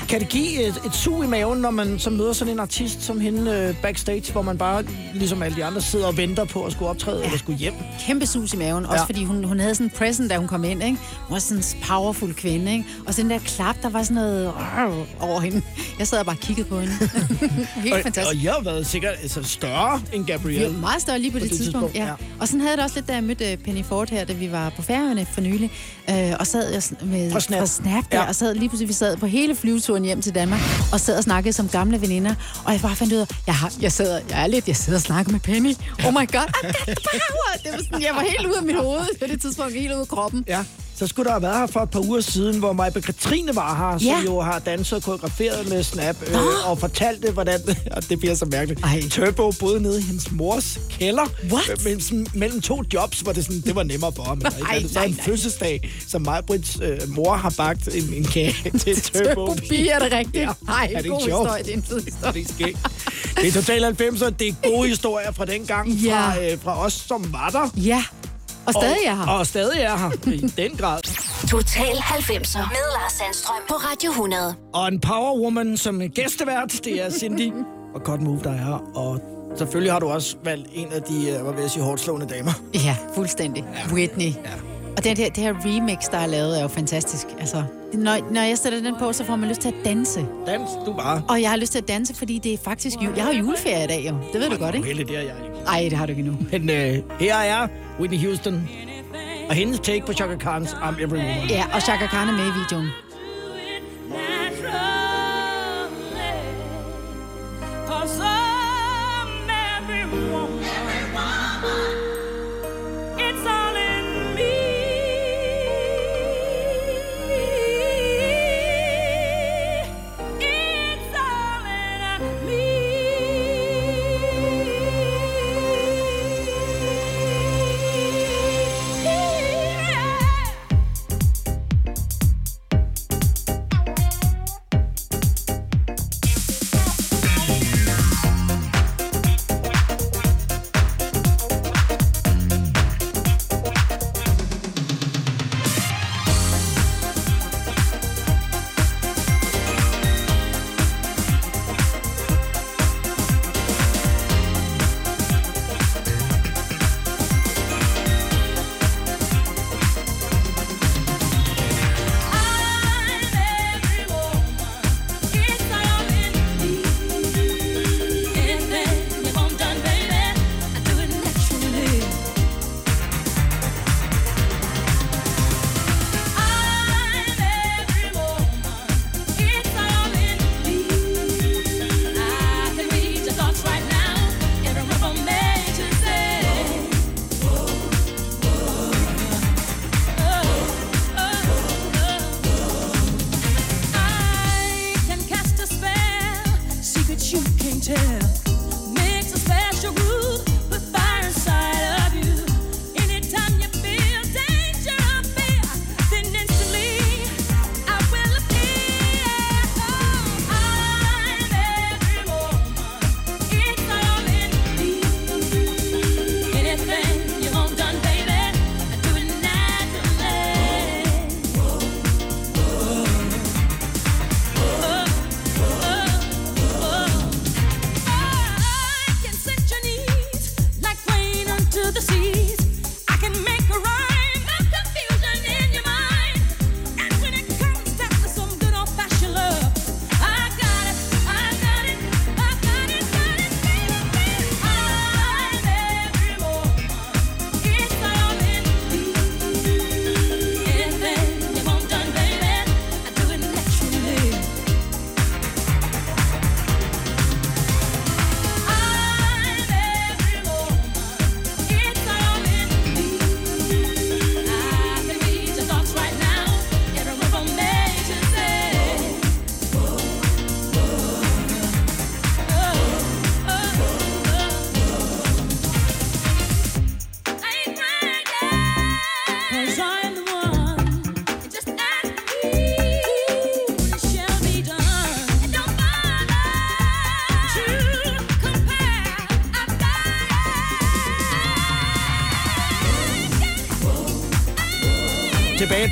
Kan det give et, et sug i maven, når man så møder sådan en artist som hende øh, backstage, hvor man bare, ligesom alle de andre, sidder og venter på at skulle optræde ja. eller skulle hjem? Kæmpe sus i maven, også Ja. fordi hun, hun havde sådan en present, da hun kom ind, ikke? Hun var sådan en powerful kvinde, ikke? Og så den der klap, der var sådan noget over hende. Jeg sad og bare kiggede på hende. Helt og, fantastisk. og jeg har været sikkert altså, større end Gabrielle. var meget større lige på, det, tidspunkt. Ja. Og sådan havde jeg det også lidt, da jeg mødte øh, Penny Ford her, da vi var på Færøerne for nylig. Øh, og sad jeg med, Fra Snap. fra Snap der, Ja. og sad lige pludselig, vi sad på hele flyveturen hjem til Danmark, og sad og snakkede som gamle veninder. Og jeg bare fandt ud af, jeg, har, jeg, sidder, jeg er lidt, jeg sidder og snakker med Penny. Oh my god, I got the power! Det var sådan, jeg var helt ude af mit hoved på det tidspunkt, helt ude af kroppen. Ja, så skulle der have været her for et par uger siden, hvor Majbe Katrine var her, som Ja. jo har danset og koreograferet med Snap, øh, og fortalte, hvordan, og det bliver så mærkeligt, Ej. Turbo boede nede i hendes mors kælder, What? øh, men sådan, mellem to jobs, hvor det, sådan, det var nemmere for ham. Ej, ikke? så er nej, en fødselsdag, som Majbrits øh, mor har bagt en, en kage til Turbo. Turbo er det rigtigt? Ja. Ej, Er det god sjovt? historie, det er en fed historie. Det er skægt. Det er Total 90'er, det er gode historier fra den gang, Ja. fra, øh, fra os, som var der. Ja, og stadig er her. Og, stadig er her, i den grad. Total 90'er med Lars Sandstrøm på Radio 100. Og en power woman som gæstevært, det er Cindy og Cut Move, der er her. Og selvfølgelig har du også valgt en af de, øh, hvad vil jeg sige, hårdt slående damer. Ja, fuldstændig. Ja. Whitney. Ja. Og det her, det her remix, der er lavet, er jo fantastisk. Altså, når, når jeg sætter den på, så får man lyst til at danse. Dans du bare. Og jeg har lyst til at danse, fordi det er faktisk jul. Jeg har juleferie i dag, jo. Det ved du godt, ikke? Heldig, det er jeg ikke. Ej, det har du ikke endnu. Men øh, her er Whitney Houston og hendes take på Chaka Khan's I'm Every Woman. Ja, og Chaka Khan er med i videoen.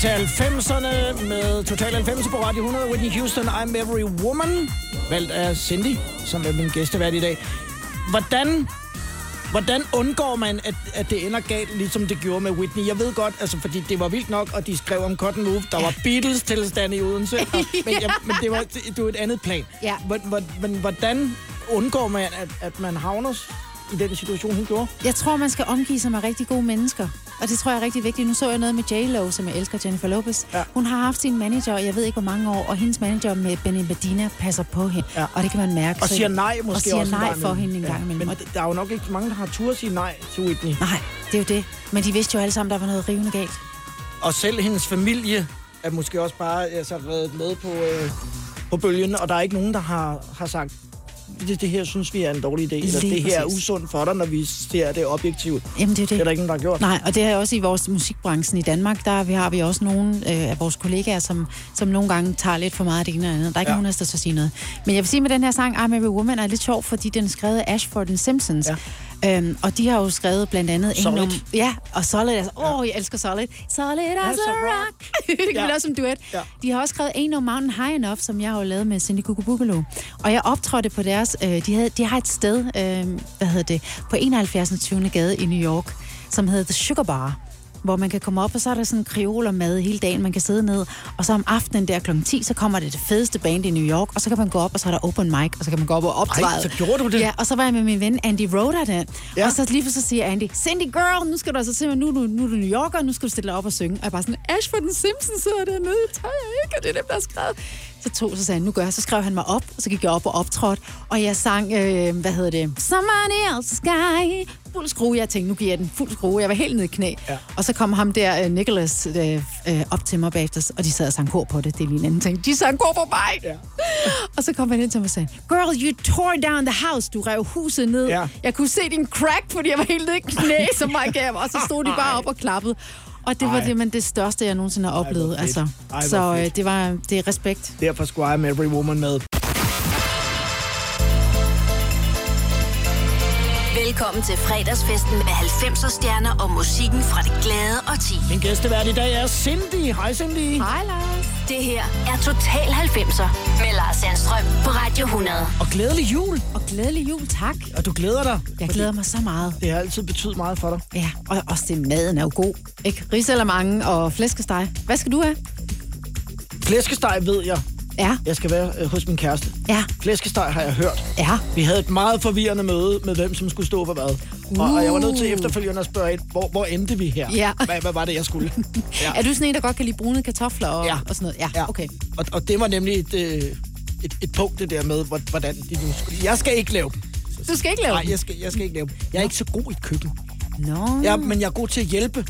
Til 90'erne med Total 90 på Radio 100. Whitney Houston, I'm Every Woman. Valgt af Cindy, som er min gæstevært i dag. Hvordan, hvordan undgår man, at, at det ender galt, ligesom det gjorde med Whitney? Jeg ved godt, altså, fordi det var vildt nok, og de skrev om Cotton Move. Der var Beatles-tilstand i Odense. Og, men, jeg, men det var, det var et andet plan. Ja. Men hvordan undgår man, at, at man havner i den situation, hun gjorde? Jeg tror, man skal omgive sig med rigtig gode mennesker. Og det tror jeg er rigtig vigtigt. Nu så jeg noget med J-Lo, som jeg elsker, Jennifer Lopez. Ja. Hun har haft sin manager, jeg ved ikke hvor mange år, og hendes manager med Benny Medina passer på hende. Ja. Og det kan man mærke. Og siger nej måske Og siger også nej for hende en gang imellem. Men der er jo nok ikke mange, der har tur at sige nej til Whitney. Nej, det er jo det. Men de vidste jo alle sammen, der var noget rivende galt. Og selv hendes familie er måske også bare altså, været med på, øh, på bølgen, og der er ikke nogen, der har, har sagt, det, det her synes vi er en dårlig idé, eller Lige det her er usundt for dig, når vi ser det objektivt. Jamen, det er jo Det er det. der ikke nogen, der har gjort. Nej, og det er også i vores musikbranchen i Danmark, der har vi, har vi også nogle øh, af vores kollegaer, som, som nogle gange tager lidt for meget af det ene og andet. Der er ikke Ja. nogen der skal sige noget. Men jeg vil sige med den her sang, I'm Every Woman, er lidt sjov, fordi den er skrevet af Ashford Simpsons. Ja. Øhm, og de har jo skrevet blandt andet... Solid. Om- ja, og Solid. Altså, åh, oh, jeg elsker Solid. Solid as a rock. det kan Ja. også som duet. Ja. De har også skrevet Ain't No Mountain High Enough, som jeg har jo lavet med Cindy Kukubukalo. Og jeg optrådte på deres... Øh, de, havde, de har et sted, øh, hvad hedder det, på 71. 20. gade i New York, som hedder The Sugar Bar hvor man kan komme op, og så er der sådan krioler mad hele dagen, man kan sidde ned, og så om aftenen der kl. 10, så kommer det det fedeste band i New York, og så kan man gå op, og så er der open mic, og så kan man gå op og optræde. Ej, så gjorde du det? Ja, og så var jeg med min ven Andy Roder der, Ja. og så lige for så siger Andy, Cindy girl, nu skal du altså simpelthen, nu, du- nu er du New Yorker, nu skal du stille dig op og synge. Og jeg bare sådan, Ash for den Simpsons sidder dernede, det tør jeg ikke, og det er dem, der har skrevet. Så tog, så sagde han, nu gør jeg, så skrev han mig op, og så gik jeg op og optrådte, og jeg sang, øh, hvad hedder det, Somebody Else Sky, fuld skrue. Jeg tænkte, nu giver jeg den fuld skrue. Jeg var helt nede i knæ. Ja. Og så kom ham der, uh, Nicholas, øh, øh, op til mig bagefter, og de sad og sang kor på det. Det er lige en anden ting. De sang kor på mig! Ja. Og så kom han ind til mig og sagde, Girl, you tore down the house. Du rev huset ned. Ja. Jeg kunne se din crack, fordi jeg var helt nede i knæ, som mig gav. Og så stod de bare op og klappede. Og det var Ej. det, men det største, jeg nogensinde har oplevet. fedt. altså. Ej, så øh, det var det er respekt. Derfor skulle med Every Woman med. Velkommen til fredagsfesten med 90'er stjerner og musikken fra det glade og ti. Min gæstevært i dag er Cindy. Hej Cindy. Hej, Lars. Det her er Total 90'er med Lars Sandstrøm på Radio 100. Og glædelig jul. Og glædelig jul, tak. Og du glæder dig. Jeg glæder mig så meget. Det har altid betydet meget for dig. Ja, og også det maden er jo god. Ikke? Risalamande og flæskesteg. Hvad skal du have? Flæskesteg ved jeg. Ja, Jeg skal være øh, hos min kæreste. ja, Flæskesteg har jeg hørt. ja. Vi havde et meget forvirrende møde med hvem, som skulle stå for hvad. Og, og jeg var nødt til Uh. efterfølgende at spørge hvor, hvor endte vi her? Ja. Hvad, hvad var det, jeg skulle? Ja. Er du sådan en, der godt kan lide brune kartofler og, Ja. og sådan noget? Ja, Ja. okay. Og, og det var nemlig et, øh, et, et punkt, det der med, hvor- hvordan de nu skulle... Jeg skal ikke lave dem. Du skal ikke lave Nej, dem? jeg skal, jeg skal ikke lave dem. Jeg er ikke så god i køkken. Nå, Ja, men jeg er god til at hjælpe,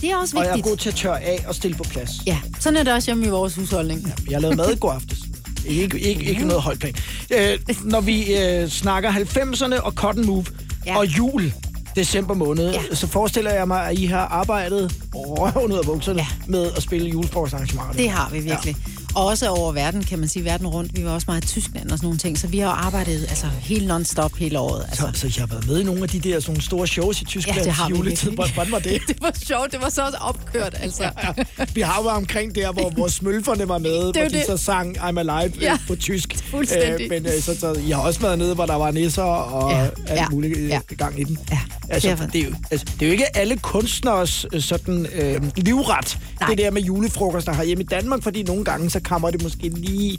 det er også og jeg er vigtigt. god til at tørre af og stille på plads. Ja, sådan er det også hjemme i vores husholdning. Jeg lavede mad i går aftes. Ikke, ikke, ikke noget højt plan. Øh, når vi øh, snakker 90'erne og Cotton Move ja. Ja. og jul, december måned, ja. Ja. så forestiller jeg mig, at I har arbejdet røven ud af bukserne ja. Ja. med at spille julefrokostarrangementer. Det har vi virkelig. Ja. Og også over verden, kan man sige, verden rundt. Vi var også meget i Tyskland og sådan nogle ting, så vi har arbejdet altså, helt non-stop hele året. Altså. Så, så jeg har været med i nogle af de der sådan store shows i Tyskland Ja, det har juletid. Hvordan var det? det var sjovt, det var så også opkørt, altså. Ja, vi har jo omkring der, hvor, hvor smølferne var med, hvor jo de det. så sang I'm Alive ja. Ja. på tysk. Fuldstændig. men øh, så, så I har også været nede, hvor der var nisser og ja. Ja, alt ja, muligt øh, ja. gang i den. Ja, Altså, det det, er jo, altså, det er jo ikke alle kunstners øh, sådan, øh, livret. Nej. det der med julefrokoster herhjemme i Danmark, fordi nogle gange, så kommer det måske lige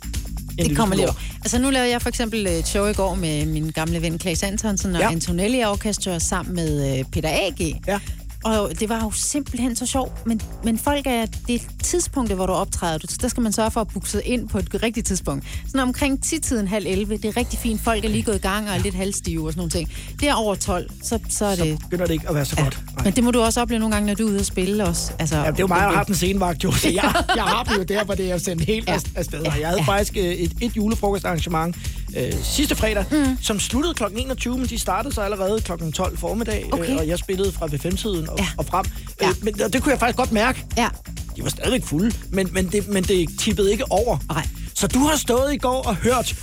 Det kommer over. Altså nu lavede jeg for eksempel et show i går med min gamle ven Claes Antonsen og Ja. Antonelli Orchestra sammen med øh, Peter A.G. Ja. Og det var jo simpelthen så sjovt. Men, men folk er det tidspunktet, hvor du optræder, der skal man sørge for at sig ind på et rigtigt tidspunkt. Sådan omkring 10-tiden, halv 11, det er rigtig fint. Folk er lige gået i gang og er lidt halvstive og sådan nogle ting. Det er over 12, så, så er Så det... begynder det ikke at være så Ja. godt. Nej. Men det må du også opleve nogle gange, når du er ude og spille også. Altså, Ja, det er jo mig, der har den scenevagt, jo. Så jeg, jeg har jo der, hvor det er sendt helt ja. Ja. afsted. Og jeg havde Ja. faktisk øh, et, et julefrokostarrangement øh, sidste fredag, mm. som sluttede kl. 21, men de startede så allerede kl. 12 formiddag, Okay. øh, og jeg spillede fra ved 5-tiden og, ja. Og frem. Ja. Øh, men og det kunne jeg faktisk godt mærke. Ja, De var stadigvæk fulde, men, men, det, men det tippede ikke over. Nej. Så du har stået i går og hørt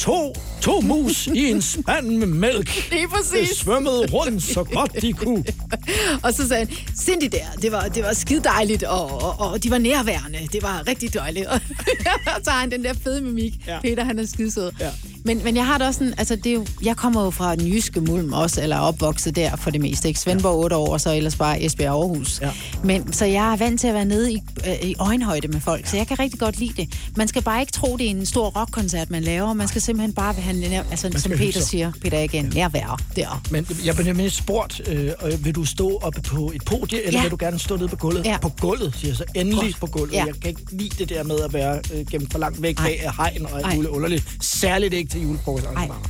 to, to mus i en spand med mælk. Lige præcis. Det svømmede rundt så godt de kunne. Og så sagde han, Cindy der, det var, det var skide dejligt, og, og, og de var nærværende. Det var rigtig dejligt. Og så har han den der fede mimik. Ja. Peter, han er skide sød. Ja. Men, men jeg har det også sådan, altså det er jo, jeg kommer jo fra den jyske mulm også, eller er opvokset der for det meste, ikke? Svendborg 8 år, og så ellers bare Esbjerg Aarhus. Ja. Men, så jeg er vant til at være nede i, øh, i øjenhøjde med folk, så jeg kan rigtig godt lide det. Man skal bare ikke tro, det er en stor rockkoncert, man laver. Man skal simpelthen bare have, nær, altså, som Peter sig. siger, Peter igen, nærvær der. Men jeg blev nemlig spurgt, øh, vil du stå oppe på et podie, eller Ja. vil du gerne stå nede på gulvet? Ja. På gulvet, siger jeg så. Endelig på gulvet. Ja. Jeg kan ikke lide det der med at være øh, gennem for langt væk Ej. bag af hegn og alt muligt underligt. Særligt ikke til julefrokostarrangementer.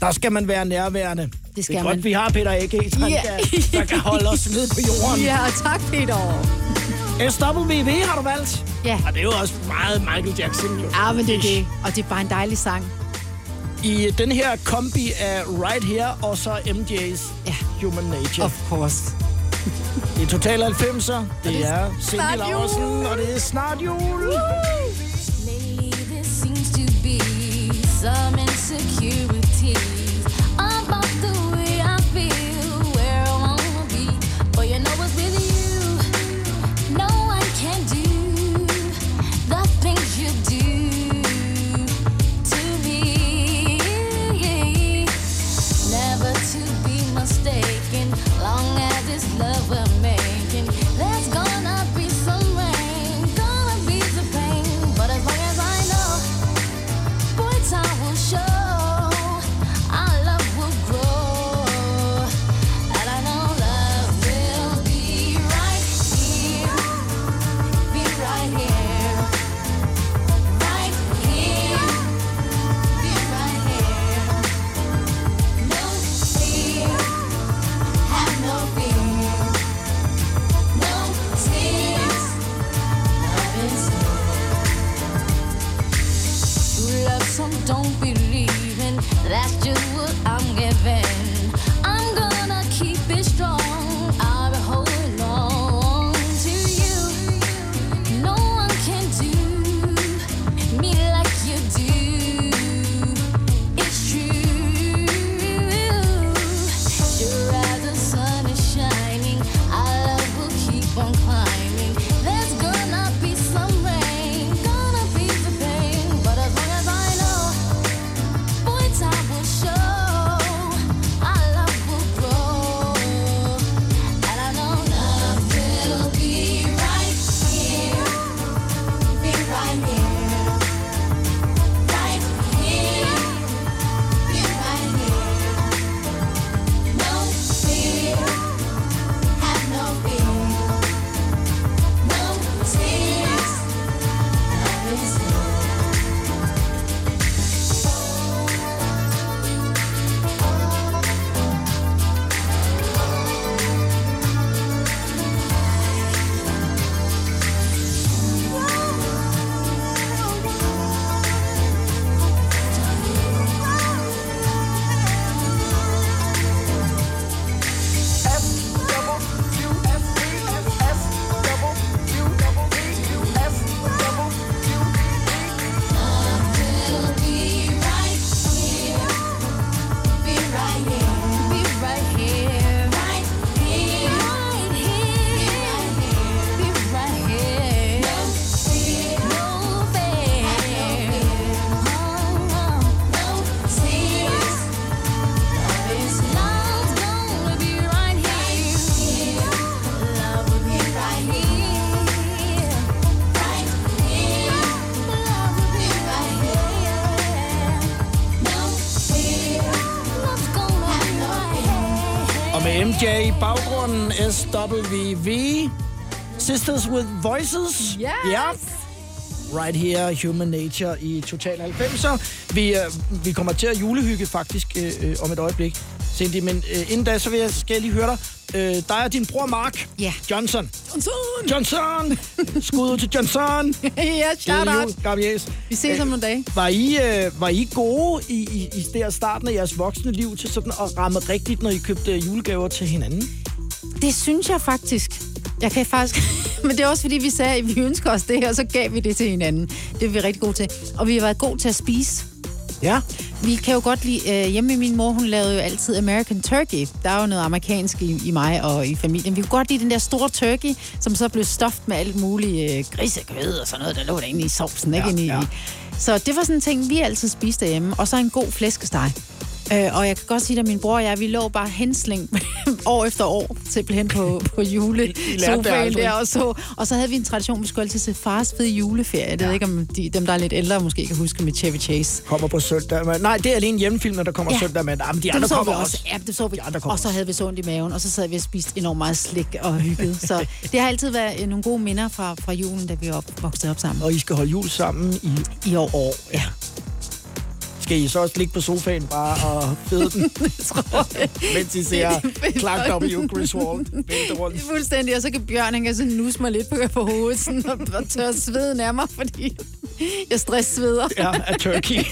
Der skal man være nærværende. Det, skal det er godt, man. vi har Peter A.G., der, Ja. kan, der kan holde os ned på jorden. Ja, tak Peter. SWV har du valgt. Ja. Og det er jo også meget Michael Jackson. Jo. Ja, men det er det. Og det er bare en dejlig sang. I den her kombi af Right Here og så MJ's Ja. Human Nature. Of course. Det er Total 90'er. Det er Cindy. Laursen, og det er snart jul. Lately, some insecurities about the way I feel, where I wanna be. But you know it's with you. No one can do the things you do to me. Never to be mistaken, long as love SWV. Sisters with Voices. Yes! Ja. Right here, Human Nature i Total 90'er. Vi, øh, vi kommer til at julehygge faktisk øh, øh, om et øjeblik, Cindy. Men øh, inden da, så vil jeg, skal jeg lige høre dig. Øh, dig og din bror Mark Ja. Johnson. Johnson! Johnson! Skud ud til Johnson. ja, shout out. yes. Vi ses om nogle dage. Var I, øh, var I gode i, i, i der starten af jeres voksne liv til sådan at ramme rigtigt, når I købte julegaver til hinanden? Det synes jeg faktisk. Jeg kan faktisk... Men det er også fordi, vi sagde, at vi ønsker os det her, og så gav vi det til hinanden. Det er vi rigtig gode til. Og vi har været gode til at spise. Ja. Vi kan jo godt lide, øh, hjemme med min mor, hun lavede jo altid American Turkey. Der er jo noget amerikansk i, i mig og i familien. Vi kunne godt lide den der store turkey, som så blev stoft med alt muligt øh, grisekød og sådan noget, der lå derinde i sovsen, ikke? Ja, Inde i, ja. Så det var sådan en ting, vi altid spiste derhjemme. Og så en god flæskesteg. Øh, og jeg kan godt sige, at min bror og jeg, vi lå bare hensling år efter år, simpelthen på, på julesofaen der. Og så, og så havde vi en tradition, vi skulle altid se fars fede juleferie. Jeg ved ikke, om de, dem, der er lidt ældre, måske kan huske med Chevy Chase. Kommer på søndag. Men, nej, det er alene hjemmefilmer, der kommer Ja. søndag. Men jamen, de Dem andre så kommer vi også. Ja, det så vi. andre kommer Og så havde vi så ondt i maven, og så sad vi og spiste enormt meget slik og hygget. Så det har altid været øh, nogle gode minder fra, fra julen, da vi op, voksede op sammen. Og I skal holde jul sammen i, I år. år. Ja. Skal I så også ligge på sofaen bare og fede den, mens I ser Clark W. Griswold vælte rundt? Fuldstændig, og så kan Bjørn, han kan sådan nusse mig lidt på, på hovedet, sådan, og, og tør svede nærmere, fordi jeg stresssveder. Ja, af turkey.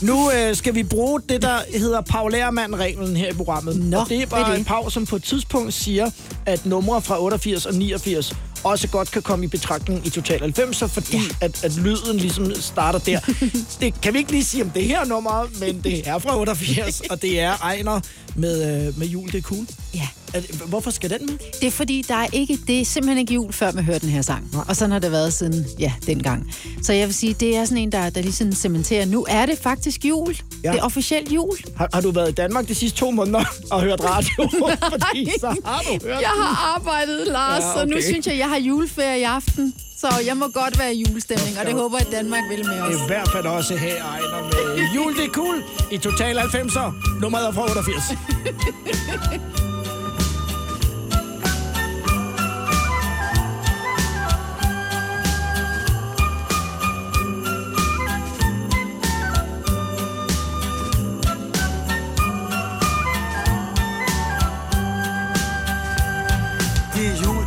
Nu øh, skal vi bruge det, der hedder Paul Lermand-reglen her i programmet. Nå, og det er bare det? en Pau, som på et tidspunkt siger, at numre fra 88 og 89 også godt kan komme i betragtning i Total 90'er, fordi ja. at, at lyden ligesom starter der. det kan vi ikke lige sige om det her nummer, men det er fra 88, og det er Ejner med, øh, med jul, det er cool. Ja. Er, hvorfor skal den med? Det er fordi, der er ikke, det er simpelthen ikke jul, før man hører den her sang. Og sådan har det været siden, ja, dengang. Så jeg vil sige, det er sådan en, der, der ligesom cementerer, nu er det faktisk jul. Ja. Det er officielt jul. Har, har du været i Danmark de sidste to måneder og hørt radio? fordi så har du hørt Jeg har arbejdet, Lars, Ja, okay. så nu synes jeg, jeg har juleferie i aften. Så jeg må godt være i julestemning, og det håber jeg, at Danmark vil med os. I hvert fald også her Ejner med Jul, det er cool i Total 90'er. Nummeret er fra 88.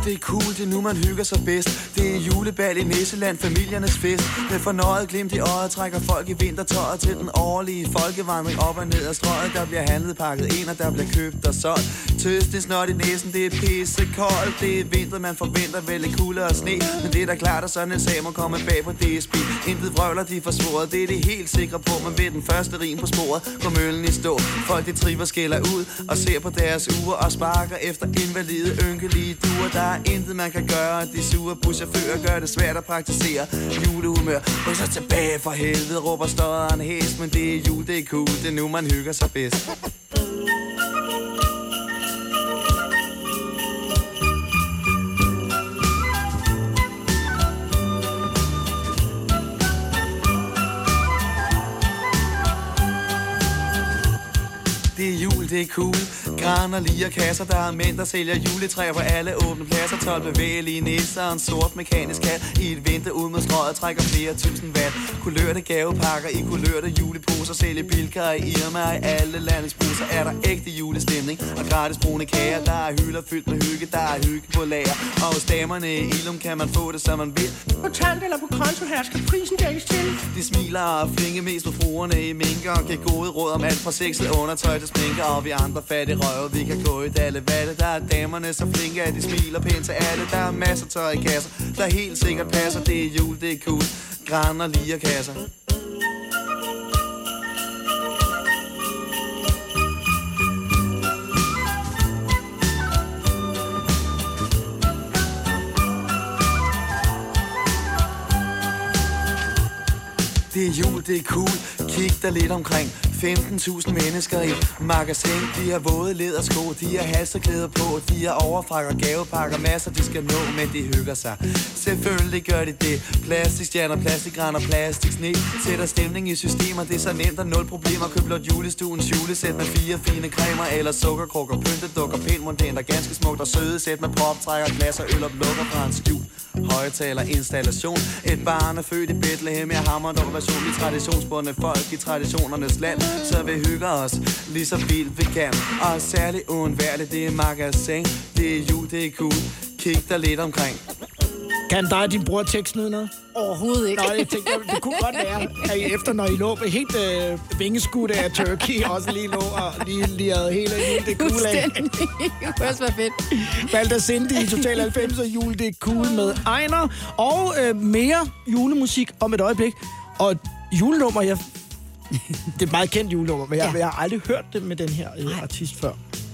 Det er cool, det er nu man hygger sig bedst. Det er julebal i Nisseland, familiernes fest. Med fornøjet glimt i øjet trækker folk i vintertøjet Til den årlige folkevandring op og ned ad strøget. Der bliver handlet pakket ind, og der bliver købt og solgt. Tøs, det snot i næsen, det er pissekoldt. Det er vinter, man forventer vel lidt kulde og sne. Men det er da klart, at sådan en sag må komme bag på DSB Intet vrøvler, de forsvoret, det er det helt sikre på Men ved den første rim på sporet, går møllen i stå. Folk de triver skælder ud og ser på deres uger Og sparker efter invalide, ynkelige duer. Der er intet man kan gøre, de sure buschauffører gør det svært at praktisere Julehumør, og så tilbage for helvede, råber stodderen hæs Men det er jul, det er cool, det er nu man hygger sig bedst. Det er cool. Gran og lige kasser, der er mænd, der sælger juletræer på alle åbne pladser. 12 bevægelige nisser og en sort mekanisk kat. I et vente ud med strøget trækker flere tusind watt. Kulørte gavepakker i kulørte juleposer. Sælger bilker i Irma og i alle landets busser. Er der ægte julestemning og gratis brune kager. Der er hylder fyldt med hygge, der er hygge på lager. Og hos damerne i Ilum kan man få det, som man vil. Kontant eller på konto her skal prisen dækkes til. De smiler og flinke mest på fruerne i minker Og giver gode råd om alt fra sexet undertøj til sminker Og vi andre fattige røve, vi kan gå i dalle valle Der er damerne så flinke, at de smiler pænt. Til alle Der er masser tøj i kasser, der helt sikkert passer. Det er jul, det er cool, gran og kasser. Det er jul, det er cool. Kig dig lidt omkring. 15.000 mennesker i magasin. De har våde ledersko, de har halserklæder på. De har overfrakker, gavepakker, masser de skal nå, men de hygger sig. Selvfølgelig gør de det. Plastikstjerner, plastikgræn og plastiksne. Sætter stemning i systemer, det er så nemt og nul problemer. Køb blot julestuens julesæt med fire fine cremer eller sukkerkrukker. pyntedukker, pænt monteret og ganske smukt og søde sæt med proptrækker, glas og øl og lukker fra en skjul. Højtaler installation. Et barn er født i Bethlehem. Jeg hammer dog version i traditionsbundne folk I traditionernes land. Så vi hygger os lige så vildt vi kan. Og særligt uundværligt Det er magasin. Det er jul, det er cool Kig dig lidt omkring. Kan dig og din bror teksten noget? Overhovedet ikke. Nå, jeg tænkte, det kunne godt være, at I efter, når I lå helt øh, vingeskudt af turkey, også lige lå og lige lirede hele jul, det cool af. Det kunne også være fedt. Valgte Cindy i Total 90 og jul, det er cool med Ejner. Og øh, mere julemusik om et øjeblik. Og et julenummer, jeg Det er et meget kendt julenummer, men jeg, Ja. jeg har aldrig hørt det med den her øh, artist før.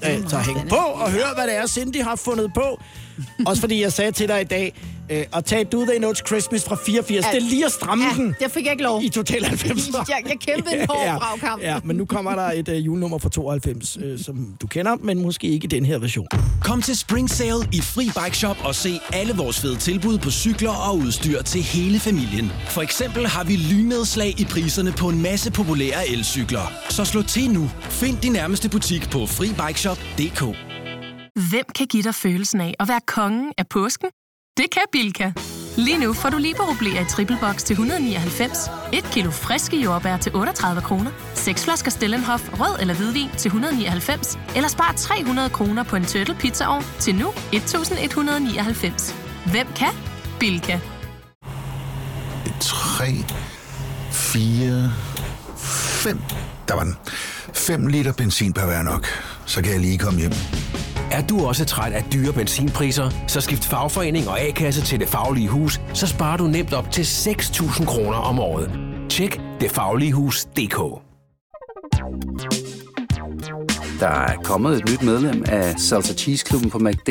Øh, så hæng på og hør, hvad det er, Cindy har fundet på. Også fordi jeg sagde til dig i dag, øh, at tage Do They Know It's Christmas fra 84, Ja. det er lige at stramme Ja, den det fik jeg ikke lov. i Total 90. Jeg, jeg kæmpede en hård ja, bragkamp. ja, men nu kommer der et øh, julenummer fra 92, øh, som du kender, men måske ikke i den her version. Kom til Spring Sale i Fri Bike Shop og se alle vores fede tilbud på cykler og udstyr til hele familien. For eksempel har vi lynedslag i priserne på en masse populære elcykler. Så slå til nu. Find din nærmeste butik på FriBikeShop.dk. Hvem kan give dig følelsen af at være kongen af påsken? Det kan Bilka! Lige nu får du liberobleer i triple box til 199, et kilo friske jordbær til 38 kroner, seks flasker Stellenhof rød eller hvidvin til 199, eller spar 300 kroner på en turtle pizzaovn til nu 1199. Hvem kan? Bilka. 3, 4, 5. Der var den. 5 liter benzin per hver nok. Så kan jeg lige komme hjem. Er du også træt af dyre benzinpriser, så skift fagforening og A-kasse til Det Faglige Hus, så sparer du nemt op til 6.000 kroner om året. Tjek detfagligehus.dk Der er kommet et nyt medlem af Salsa Cheese Klubben på MACD.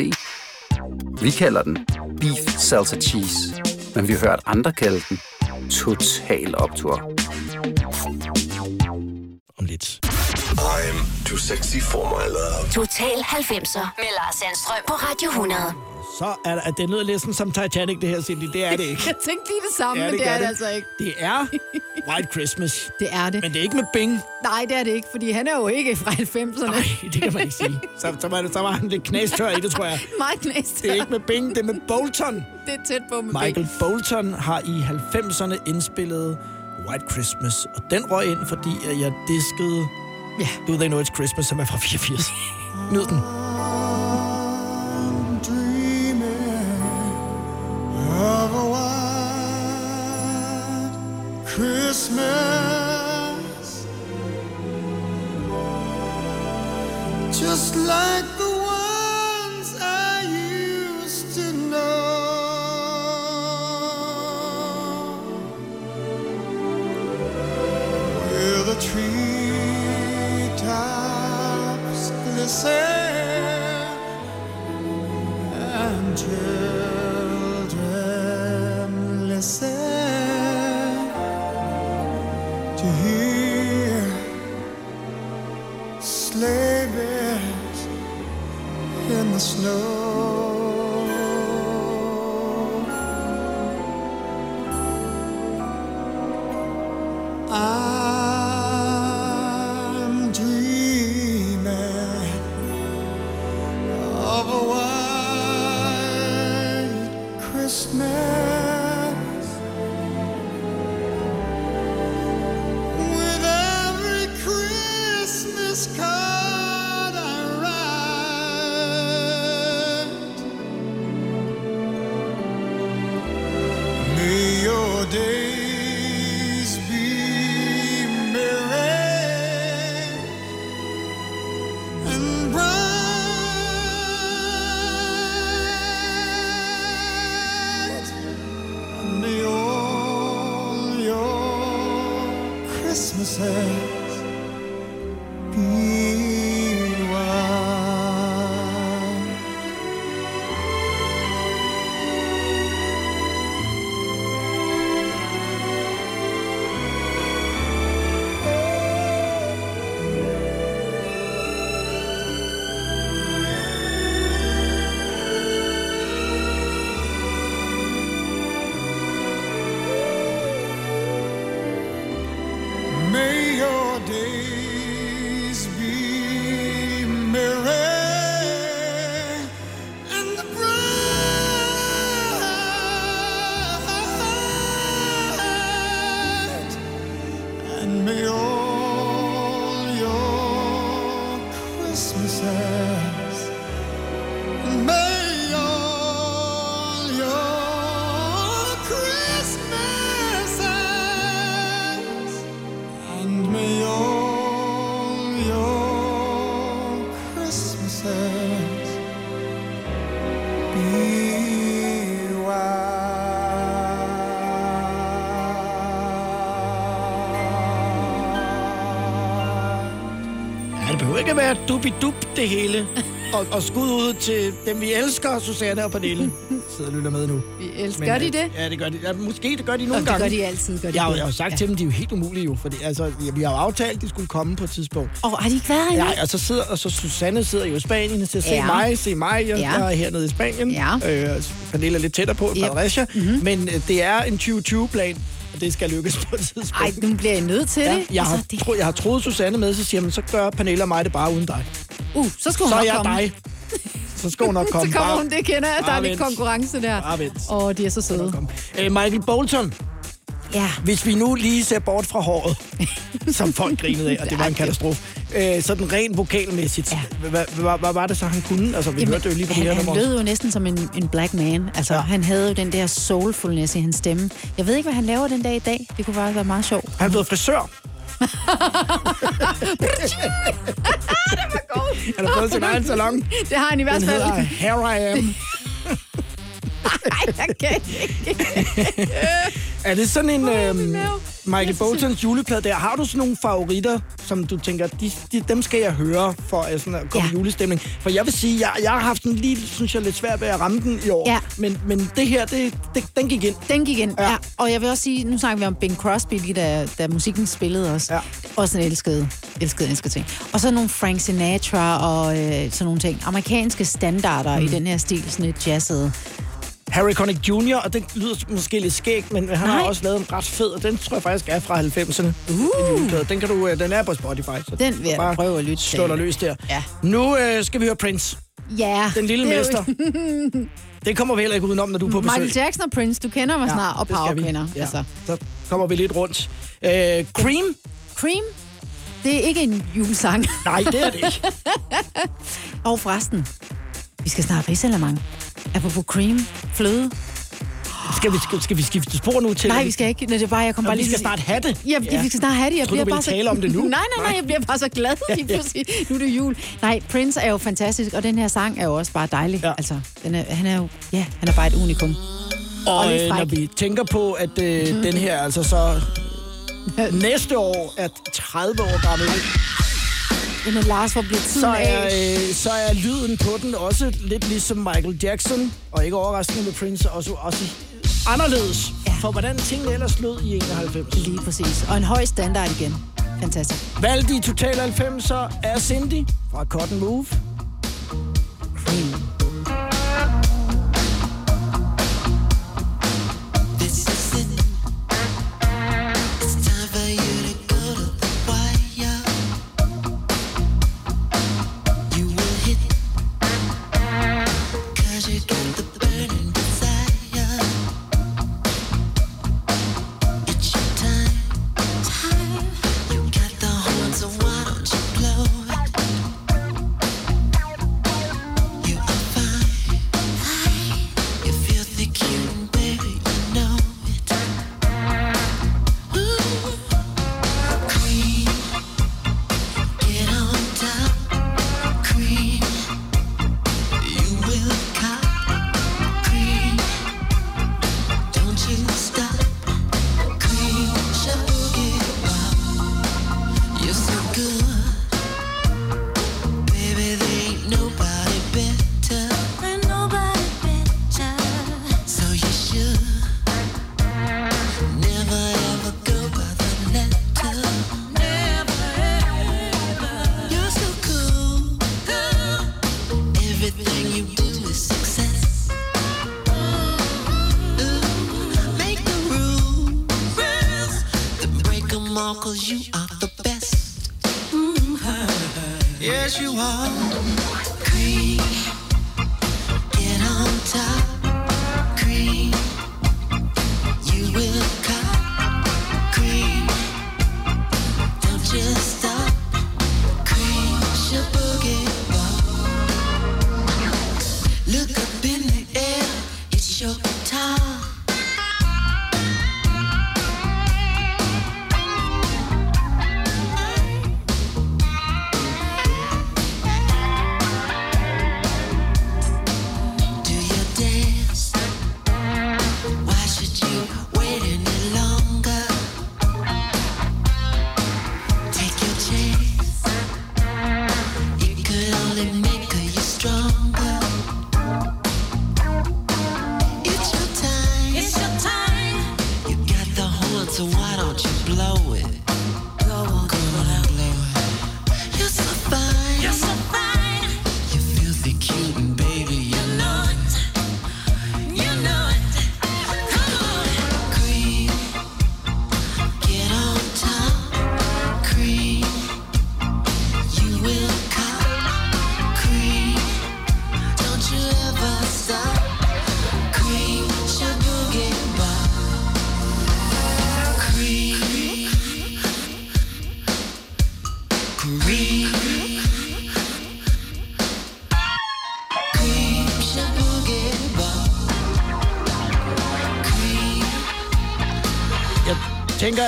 Vi kalder den Beef Salsa Cheese, men vi har hørt andre kalde den Total Optor. Om lidt. I'm too sexy for my love. Total 90'er med Lars Sandstrøm på Radio 100. Så er der, det lyder næsten som Titanic, det her, Cindy. Det er det ikke. Jeg tænkte lige det samme, men det gør er det altså ikke. Det er White Christmas. Det er det. Men det er ikke med Bing. Nej, det er det ikke, fordi han er jo ikke fra 90'erne. Nej, det kan man ikke sige. Så, så, var, det, så var han lidt knæstør i det, tror jeg. Meget knæst. Det er ikke med Bing, det er med Bolton. Det er tæt på med Michael Bing. Bolton har i 90'erne indspillet White Christmas, og den røg ind, fordi at jeg diskede ja. Do They Know It's Christmas, som er fra 84. Nyd den. of a white Christmas, just like the skal være dubidup det hele. Og, og skud ud til dem, vi elsker, Susanne og Pernille. Sidder og lytter med nu. Vi elsker. Gør de øh, det? Ja, det gør de. Ja, måske det gør de nogle Og det gange. gør de altid, gør de jeg, har, det. jeg har jo sagt Ja. til dem, de er jo helt umulige jo. Fordi, altså, vi har jo aftalt, at de skulle komme på et tidspunkt. Og har de ikke været endnu? Ja, og så sidder og så Susanne sidder jo i Spanien til at se Ja. mig, se mig. Jeg, Ja. jeg er hernede i Spanien. Ja. Øh, Pernille er lidt tættere på, i Yep. Fredericia. Mhm. Mm-hmm. Men øh, det er en 2020-plan, og det skal lykkes på et tidspunkt. Ej, nu bliver jeg nødt til Ja, det. jeg, har, Altså, det- tro, jeg har troet Susanne med, så siger man, så gør Pernille og mig det bare uden dig. Uh, så skal hun så er nok jeg komme. dig. Så skal hun nok komme. så kommer hun, det kender jeg. Der er lidt konkurrence der. Bare vent. Åh, de er så søde. Øh, Michael Bolton. Ja. Hvis vi nu lige ser bort fra håret, som folk grinede af, og det var en katastrofe. Øh, sådan rent vokalmæssigt. Ja. Hvad, var det så, han kunne? Altså, vi Jamen, hørte det jo lige på det han, han lød jo næsten som en, en black man. Altså, ja. han havde jo den der soulfulness i hans stemme. Jeg ved ikke, hvad han laver den dag i dag. Det kunne faktisk være meget sjovt. Han er blevet frisør. Han har fået sin egen salon. Det har han i hvert Den fald. hedder Here I Am. Ej, jeg kan ikke. Er det sådan en øhm, Michael Boltons juleplade der? Har du sådan nogle favoritter, som du tænker, de, de, dem skal jeg høre for at, sådan at komme ja. julestemning? For jeg vil sige, jeg, jeg har haft en lige, synes jeg, lidt svært ved at ramme den i år. Ja. Men, men det her, det, det, den gik ind. Den gik ind, ja. ja. Og jeg vil også sige, nu snakker vi om Bing Crosby, lige da, da musikken spillede også. Ja. Også en elsket, elsket, elsket ting. Og så nogle Frank Sinatra og øh, sådan nogle ting. Amerikanske standarder mm. i den her stil, sådan et jazzet. Harry Connick Jr., og den lyder måske lidt skæg, men han Nej. har også lavet en ret fed, og den tror jeg faktisk er fra 90'erne. Uh. Den, kan du, øh, den er på Spotify. Så Den vil jeg bare prøve at lytte til. Løs der. Ja. Nu øh, skal vi høre Prince. Ja. Den lille det er jo- mester. Det kommer vi heller ikke udenom, når du er på besøg. Michael Jackson og Prince, du kender mig ja, snart, og vi. powerkvinder. Ja. Altså. Så kommer vi lidt rundt. Øh, Cream? Cream? Det er ikke en julesang. Nej, det er det ikke. og forresten, vi skal snart risalamang. Apropos cream, fløde. Skal vi, skal, skal vi skifte spor nu til? Nej, vi skal ikke. Nej, det er bare, jeg kom bare vi lige skal til- snart have det. Ja, ja. vi skal snart have det. Jeg, Jeg troede, bliver du bare ville tale om det nu. Nej, nej, nej, jeg bliver bare så glad lige pludselig. Nu er det jul. Nej, Prince er jo fantastisk, og den her sang er jo også bare dejlig. Ja. Altså, den er, han er jo, ja, han er bare et unikum. Og lidt øh, når vi tænker på, at øh, den her altså så næste år er 30 år gammel, Jamen, Lars, hvor bliver tiden så er, øh, så er lyden på den også lidt ligesom Michael Jackson, og ikke overraskende med Prince, også, også anderledes. Ja. For hvordan tingene ellers lød i 91. Lige præcis. Og en høj standard igen. Fantastisk. Valgt i Total 90'er er Cindy fra Cotton Move. Cream. Look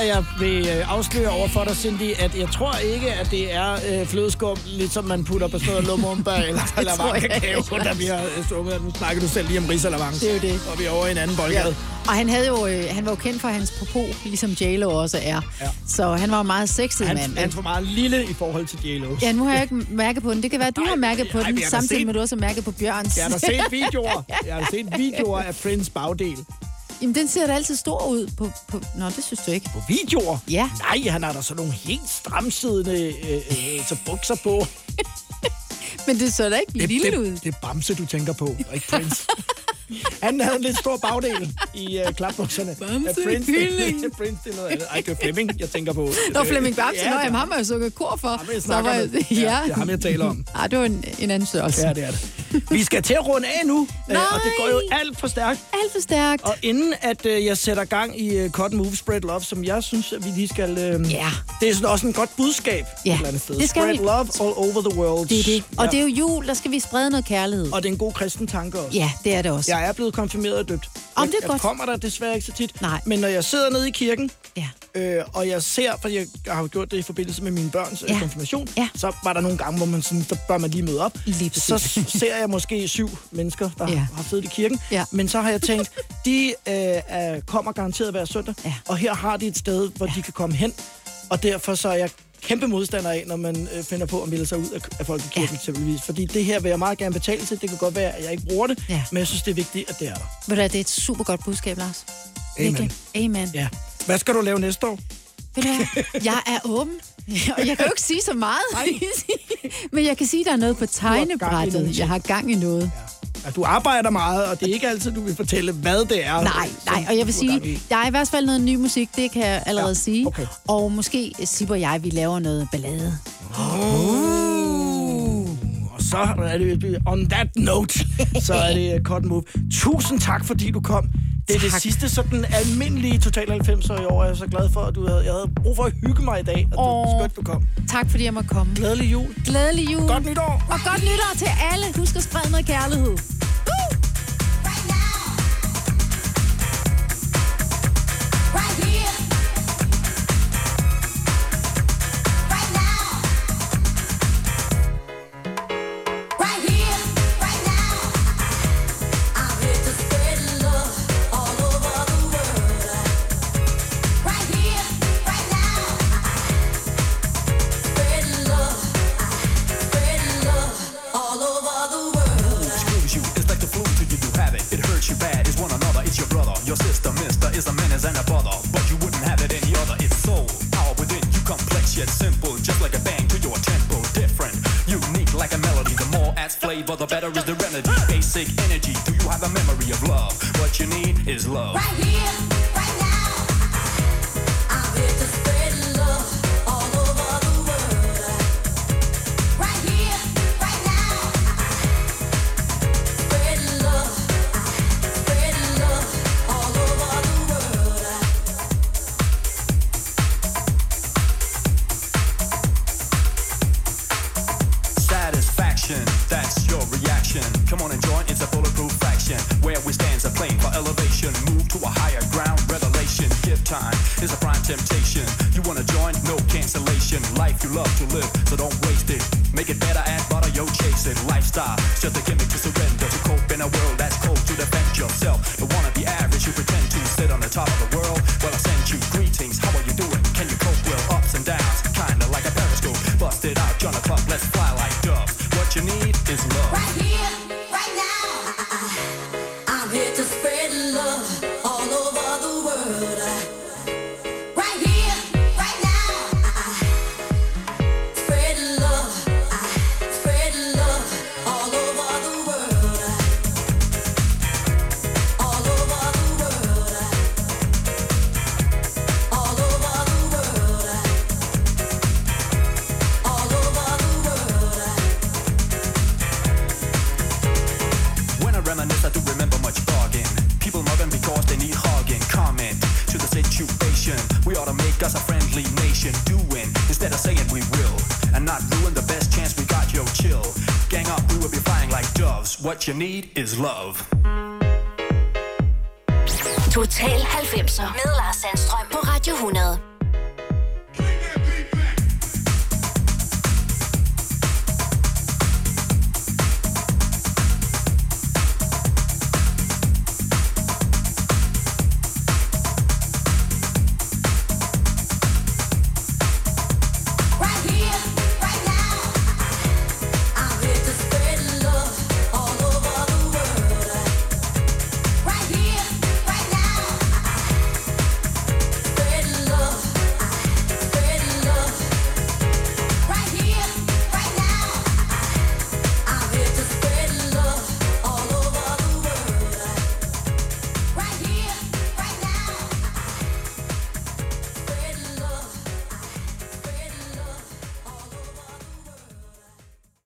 tænker, at jeg vil øh, afsløre over for dig, Cindy, at jeg tror ikke, at det er øh, flødeskum, ligesom man putter på sådan noget lumumba eller, eller tror varm jeg kakao, ikke. der bliver sunget. Nu snakker du selv lige om ris eller Det er jo det. Og vi er over i en anden boldgade. Ja. Og han, havde jo, øh, han var jo kendt for hans popo, ligesom J-Lo også er. Ja. Så han var meget sexet Han, mand. han for meget lille i forhold til J-Lo. Ja, nu har jeg ikke mærket på den. Det kan være, at du har mærket på ej, den, samtidig set- med, at du også har mærket på Bjørns. Jeg har da set videoer. Jeg har set videoer af Prince bagdel. Jamen, den ser da altid stor ud på... på... Nå, det synes du ikke. På videoer? Ja. Nej, han har da sådan nogle helt stramsiddende øh, øh, så bukser på. Men det så da ikke Det, lille det, ud. det er Bamse, du tænker på, og ikke Prince. Han havde en lidt stor bagdel i uh, klapbukserne. Bamse, Ja, Prince, kylling. Prince, det er noget andet. Ej, det er Flemming, jeg tænker på. Nå, Flemming Babsen, Ja, ja, det- jamen, ham har jeg sunget kor for. Ham, jeg snakker var- med. Ja, det er ham, jeg taler om. Ah, det var en, en anden størrelse. Ja, det er det. Vi skal til at runde af nu, øh, og det går jo alt for stærkt. Alt for stærkt. Og inden at øh, jeg sætter gang i uh, Cut Move Spread Love, som jeg synes, at vi lige skal... Øh, Ja. Det er sådan også en godt budskab Ja, et eller andet sted. det skal Spread vi. love all over the world. Det er det. Og Ja. det er jo jul, der skal vi sprede noget kærlighed. Og det er en god kristen tanke også. Ja, det er det også. Jeg er blevet konfirmeret og døbt. Om Jeg- det er jeg godt. kommer der desværre ikke så tit. Nej. Men når jeg sidder nede i kirken, Ja. øh, og jeg ser, for jeg har jo gjort det i forbindelse med mine børns Ja. ja. konfirmation, Ja. så var der nogle gange, hvor man sådan, der bør man lige møde op. Lige så ser jeg måske syv mennesker, der Ja. ja. har siddet i kirken. Ja. Men så har jeg tænkt, de øh, er, kommer garanteret hver søndag, Ja. og her har de et sted, hvor de kan komme hen. Og derfor så er jeg kæmpe modstander af, når man øh, finder på at melde sig ud af, af folkekirken ja. eksempelvis. Fordi det her vil jeg meget gerne betale til. Det kan godt være, at jeg ikke bruger det, Ja. men jeg synes, det er vigtigt, at det er der. Ved du hvad, det er et super godt budskab, Lars. Amen. Virkelig. Amen. Ja. Hvad skal du lave næste år? Ved du hvad, jeg er åben. Og jeg kan jo ikke sige så meget. Men jeg kan sige, at der er noget på tegnebrættet. Jeg har gang i noget. At du arbejder meget, og det er ikke altid, du vil fortælle, hvad det er. Nej, nej, og jeg vil sige, der er i hvert fald noget ny musik, det kan jeg allerede Ja, sige. okay. Og måske Sip og jeg, vi laver noget ballade. Og så er det, on that note, så er det uh, Cut Move. Tusind tak, fordi du kom. Det er det Tak. sidste sådan almindelige Total 90 i år. Jeg er så glad for, at du havde, jeg havde brug for at hygge mig i dag. Og du, skønt, du kom. Tak fordi jeg måtte komme. Glædelig jul. Glædelig jul. Godt nytår. Og godt nytår til alle. Husk at sprede noget kærlighed. Right love to live, so don't waste it. Make it better, add butter, yo, chase it. Lifestyle, it's just a gimmick